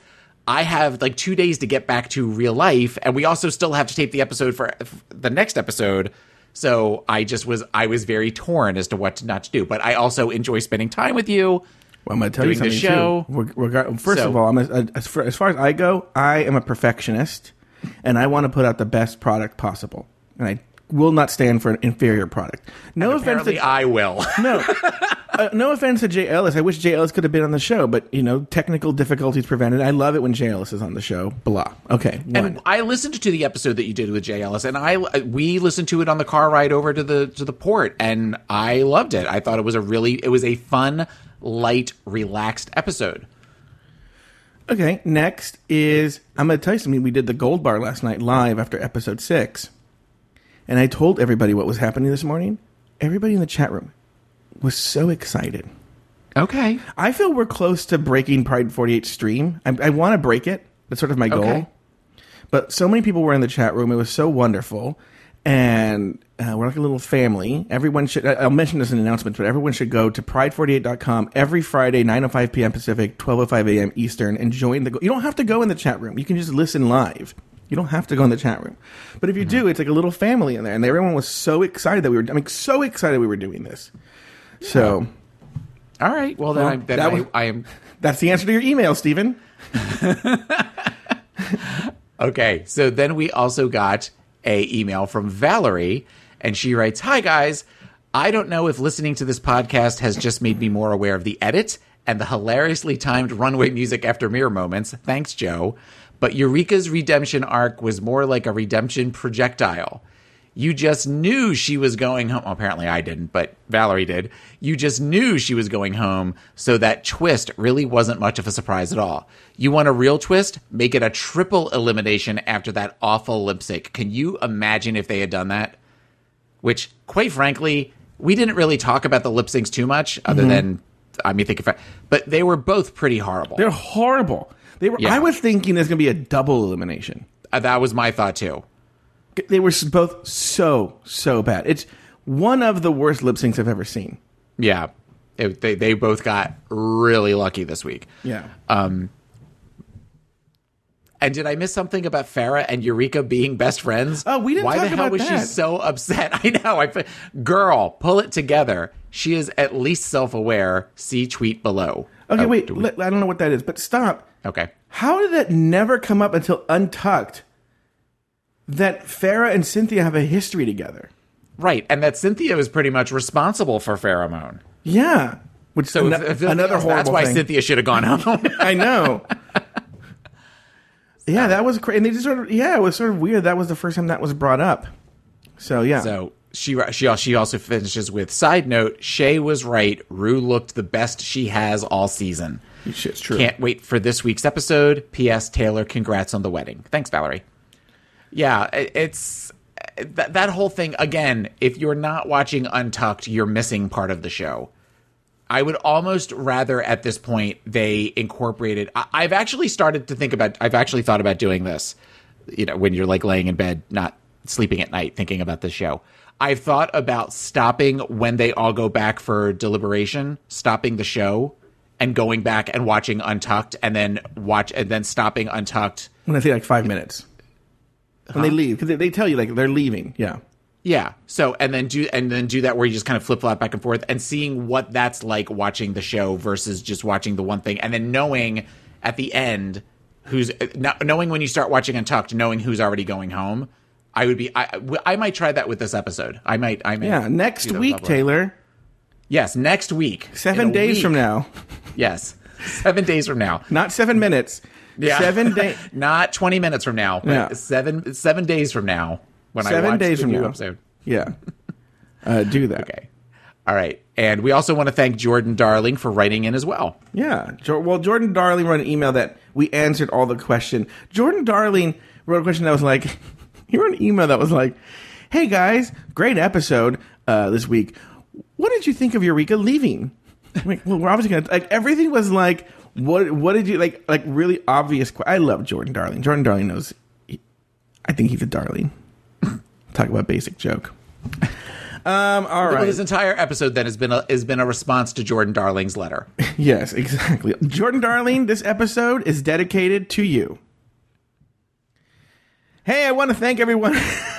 Speaker 2: I have like two days to get back to real life, and we also still have to tape the episode for the next episode. So I just was I was very torn as to what to not to do. But I also enjoy spending time with you.
Speaker 1: Well, I'm going to tell you something
Speaker 2: show.
Speaker 1: too. Reg- First
Speaker 2: So-
Speaker 1: of all, I'm a, as, far, as far as I go, I am a perfectionist, and I want to put out the best product possible, and I will not stand for an inferior product. No offense
Speaker 2: Apparently,
Speaker 1: to
Speaker 2: I will. [laughs]
Speaker 1: no, uh, no offense to Jay Ellis. I wish Jay Ellis could have been on the show, but you know, technical difficulties prevented. I love it when Jay Ellis is on the show. Blah. Okay, one.
Speaker 2: And I listened to the episode that you did with Jay Ellis, and I we listened to it on the car ride over to the to the port, and I loved it. I thought it was a really it was a fun, light, relaxed episode.
Speaker 1: Okay, next is I'm going to tell you something. We did the Gold Bar last night live after episode six, and I told everybody what was happening this morning. Everybody in the chat room was so excited.
Speaker 2: Okay,
Speaker 1: I feel we're close to breaking Pride 48 stream. I, I want to break it. That's sort of my goal.
Speaker 2: Okay.
Speaker 1: But so many people were in the chat room. It was so wonderful. And uh, we're like a little family. Everyone should, I'll mention this in announcements, but everyone should go to pride48.com every Friday, 9.05 p.m. Pacific, 12.05 a.m. Eastern, and join the. You don't have to go in the chat room. You can just listen live. You don't have to go in the chat room. But if you do, it's like a little family in there. And everyone was so excited that we were, I mean, so excited we were doing this. So
Speaker 2: all right. Well, then, I, then
Speaker 1: that
Speaker 2: I,
Speaker 1: was-
Speaker 2: I am
Speaker 1: that's the answer to your email, Stephen. [laughs]
Speaker 2: okay. So then we also got a email from Valerie, and she writes, "Hi guys, I don't know if listening to this podcast has just made me more aware of the edit and the hilariously timed runway music after mirror moments. Thanks, Joe." But Eureka's redemption arc was more like a redemption projectile. You just knew she was going home. Apparently, I didn't, but Valerie did. You just knew she was going home, so that twist really wasn't much of a surprise at all. You want a real twist? Make it a triple elimination after that awful lip sync. Can you imagine if they had done that? Which, quite frankly, we didn't really talk about the lip syncs too much, other
Speaker 1: Mhm.
Speaker 2: than I mean, think of it, but they were both pretty horrible.
Speaker 1: They're horrible. They were.
Speaker 2: Yeah.
Speaker 1: I was thinking there's going to be a double elimination.
Speaker 2: Uh, that was my thought too.
Speaker 1: They were both so so bad. It's one of the worst lip syncs I've ever seen.
Speaker 2: Yeah, It- they they both got really lucky this week.
Speaker 1: Yeah.
Speaker 2: Um, and did I miss something about Farrah and Eureka being best friends?
Speaker 1: Oh, we didn't
Speaker 2: Why
Speaker 1: talk
Speaker 2: the hell
Speaker 1: about
Speaker 2: was she so upset? [laughs] I know. I girl, pull it together. She is at least self-aware. See tweet below.
Speaker 1: Okay,
Speaker 2: Oh,
Speaker 1: wait.
Speaker 2: do we-
Speaker 1: I don't know what that is, but stop.
Speaker 2: Okay.
Speaker 1: How did that never come up until Untucked? That Farrah and Cynthia have a history together.
Speaker 2: Right, and that Cynthia was pretty much responsible for Farrah Moan.
Speaker 1: Yeah. Which
Speaker 2: So if- if
Speaker 1: another horrible
Speaker 2: That's why
Speaker 1: thing.
Speaker 2: Cynthia should have gone home. [laughs]
Speaker 1: I know. [laughs] yeah, that was crazy. And they just sort of yeah, it was sort of weird. That was the first time that was brought up. So yeah.
Speaker 2: So she she she also finishes with side note. Shea was right. Ru looked the best she has all season.
Speaker 1: Shit's true.
Speaker 2: Can't wait for this week's episode. P.S. Taylor, congrats on the wedding. Thanks, Valerie. Yeah, it- it's that that whole thing again. If you're not watching Untucked, you're missing part of the show. I would almost rather at this point they incorporated. I, I've actually started to think about. I've actually thought about doing this. You know, when you're like laying in bed, not sleeping at night, thinking about the show. I've thought about stopping when they all go back for deliberation, stopping the show, and going back and watching Untucked, and then watch and then stopping Untucked.
Speaker 1: when I say like five minutes. When they leave, because they, they tell you like they're leaving. Yeah.
Speaker 2: Yeah. So and then do and then do that where you just kind of flip flop back and forth and seeing what that's like watching the show versus just watching the one thing and then knowing at the end who's knowing when you start watching Untucked, knowing who's already going home. I would be. I I might try that with this episode. I might. I may.
Speaker 1: Yeah. Next week, Taylor.
Speaker 2: Yes, next week.
Speaker 1: Seven days
Speaker 2: week.
Speaker 1: from now. [laughs]
Speaker 2: Yes, seven days from now.
Speaker 1: Not seven minutes.
Speaker 2: Yeah,
Speaker 1: Seven days. [laughs]
Speaker 2: Not twenty minutes from now. But
Speaker 1: Yeah.
Speaker 2: seven seven days from now. When I
Speaker 1: Seven
Speaker 2: watch
Speaker 1: days
Speaker 2: the
Speaker 1: from
Speaker 2: new
Speaker 1: now.
Speaker 2: episode.
Speaker 1: Yeah. Uh, do that.
Speaker 2: Okay. All right. And we also want to thank Jordan Darling for writing in as well.
Speaker 1: Yeah. Well, Jordan Darling wrote an email that we answered all the question. Jordan Darling wrote a question that was like, he wrote an email that was like, "Hey guys, great episode uh, this week. What did you think of Eureka leaving?" I'm like, well, we're obviously gonna like everything was like, what what did you like like really obvious? que- I love Jordan Darling. Jordan Darling knows. he- I think he's a darling. [laughs] Talk about basic joke. Um. All
Speaker 2: Well, this entire episode then has been a, has been a response to Jordan Darling's letter. [laughs]
Speaker 1: Yes, exactly. Jordan Darling, this episode is dedicated to you. Hey, I want to thank everyone. [laughs]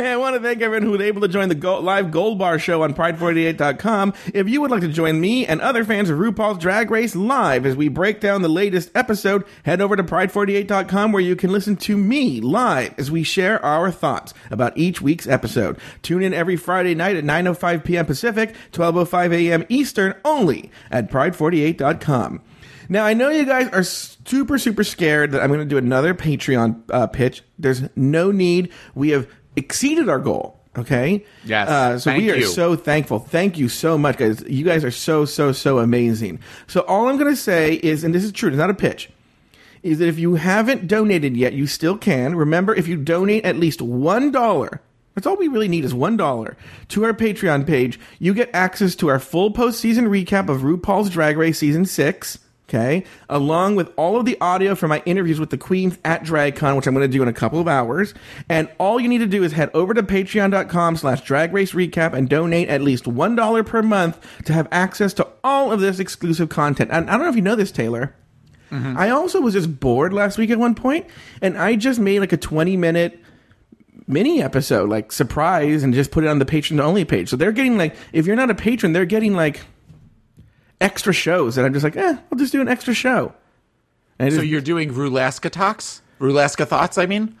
Speaker 1: Hey, I want to thank everyone who was able to join the live Gold Bar show on Pride48.com. If you would like to join me and other fans of RuPaul's Drag Race live as we break down the latest episode, head over to Pride48.com where you can listen to me live as we share our thoughts about each week's episode. Tune in every Friday night at 9.05 p.m. Pacific, 12.05 a.m. Eastern, only at Pride48.com. Now, I know you guys are super, super scared that I'm going to do another Patreon uh, pitch. There's no need. We have exceeded our goal. Okay.
Speaker 2: Yes.
Speaker 1: Uh, so
Speaker 2: Thank
Speaker 1: we are
Speaker 2: you.
Speaker 1: so thankful. Thank you so much, guys. You guys are so, so, so amazing. So all I'm going to say is, and this is true, it's not a pitch, is that if you haven't donated yet, you still can. Remember, if you donate at least one dollar. That's all we really need is one dollar to our Patreon page. You get access to our full postseason recap of RuPaul's Drag Race season six. Okay, along with all of the audio from my interviews with the queens at DragCon, which I'm going to do in a couple of hours. And all you need to do is head over to patreon.com slash drag race recap and donate at least $1 per month to have access to all of this exclusive content. And I don't know if you know this, Taylor. Mm-hmm. I also was just bored last week at one point, and I just made like a 20 minute mini episode, like surprise, and just put it on the patron only page. So they're getting like, if you're not a patron, they're getting like extra shows. And I'm just like, eh, I'll just do an extra show. And
Speaker 2: So you're doing Rulaska talks, Rulaska thoughts. I mean,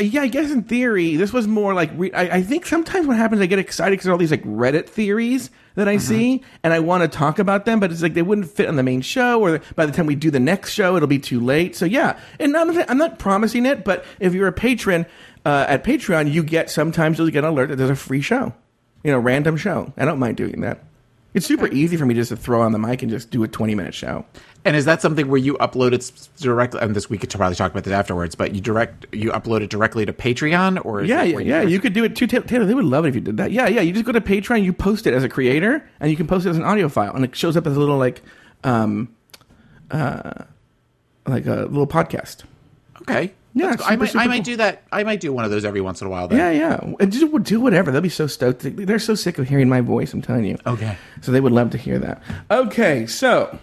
Speaker 1: yeah, I guess in theory, this was more like re- I, I think sometimes what happens, I get excited because all these like Reddit theories that I
Speaker 2: Mm-hmm.
Speaker 1: see, and I want to talk about them, but it's like they wouldn't fit on the main show, or by the time we do the next show, it'll be too late. So yeah, and I'm not, I'm not promising it, but if you're a patron uh, at Patreon, you get sometimes you'll get an alert that there's a free show, you know, random show. I don't mind doing that. It's super easy for me just to throw on the mic and just do a 20 minute show.
Speaker 2: And is that something where you upload it directly? And this we could probably talk about that afterwards. But you direct you upload it directly to Patreon, or is
Speaker 1: Yeah, yeah, yeah. You could do it too. Taylor, They would love it if you did that. Yeah, yeah. You just go to Patreon, you post it as a creator, and you can post it as an audio file, and it shows up as a little like, um, uh, like a little podcast.
Speaker 2: Okay.
Speaker 1: Yeah,
Speaker 2: That's- I might,
Speaker 1: super
Speaker 2: I might
Speaker 1: cool.
Speaker 2: do that. I might do one of those every once in a while. Then.
Speaker 1: Yeah, yeah. And just do whatever. They'll be so stoked. They're so sick of hearing my voice. I'm telling you.
Speaker 2: Okay.
Speaker 1: So they would love to hear that. Okay, so.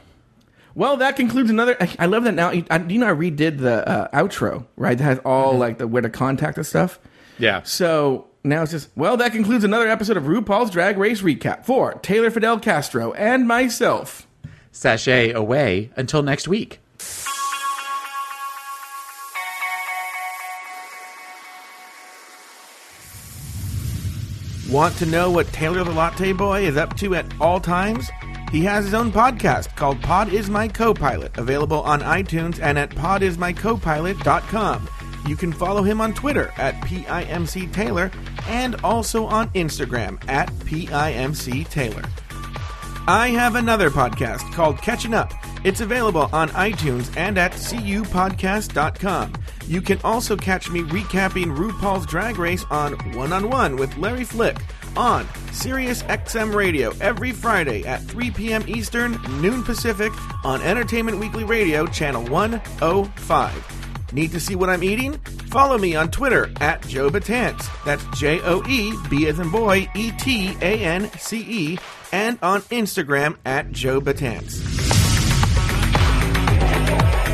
Speaker 1: Well, that concludes another. I- love that now. I, you know, I redid the uh, outro, right? That has all like the where to contact and stuff.
Speaker 2: Yeah.
Speaker 1: So now it's just, well, that concludes another episode of RuPaul's Drag Race Recap for Taylor Fidel Castro and myself.
Speaker 2: Sashay away until next week.
Speaker 1: Want to know what Taylor the Latte Boy is up to at all times? He has his own podcast called Pod Is My Co-Pilot, available on iTunes and at podismycopilot.com. You can follow him on Twitter at PIMC Taylor and also on Instagram at PIMC Taylor. I have another podcast called Catching Up. It's available on iTunes and at cupodcast.com. You can also catch me recapping RuPaul's Drag Race on One on One with Larry Flick on Sirius XM Radio every Friday at 3 p.m. Eastern, noon Pacific on Entertainment Weekly Radio, channel 105. Need to see what I'm eating? Follow me on Twitter at Joe Betance. That's J O E B as in boy E T A N C E, and on Instagram at Joe Betance. Thank you.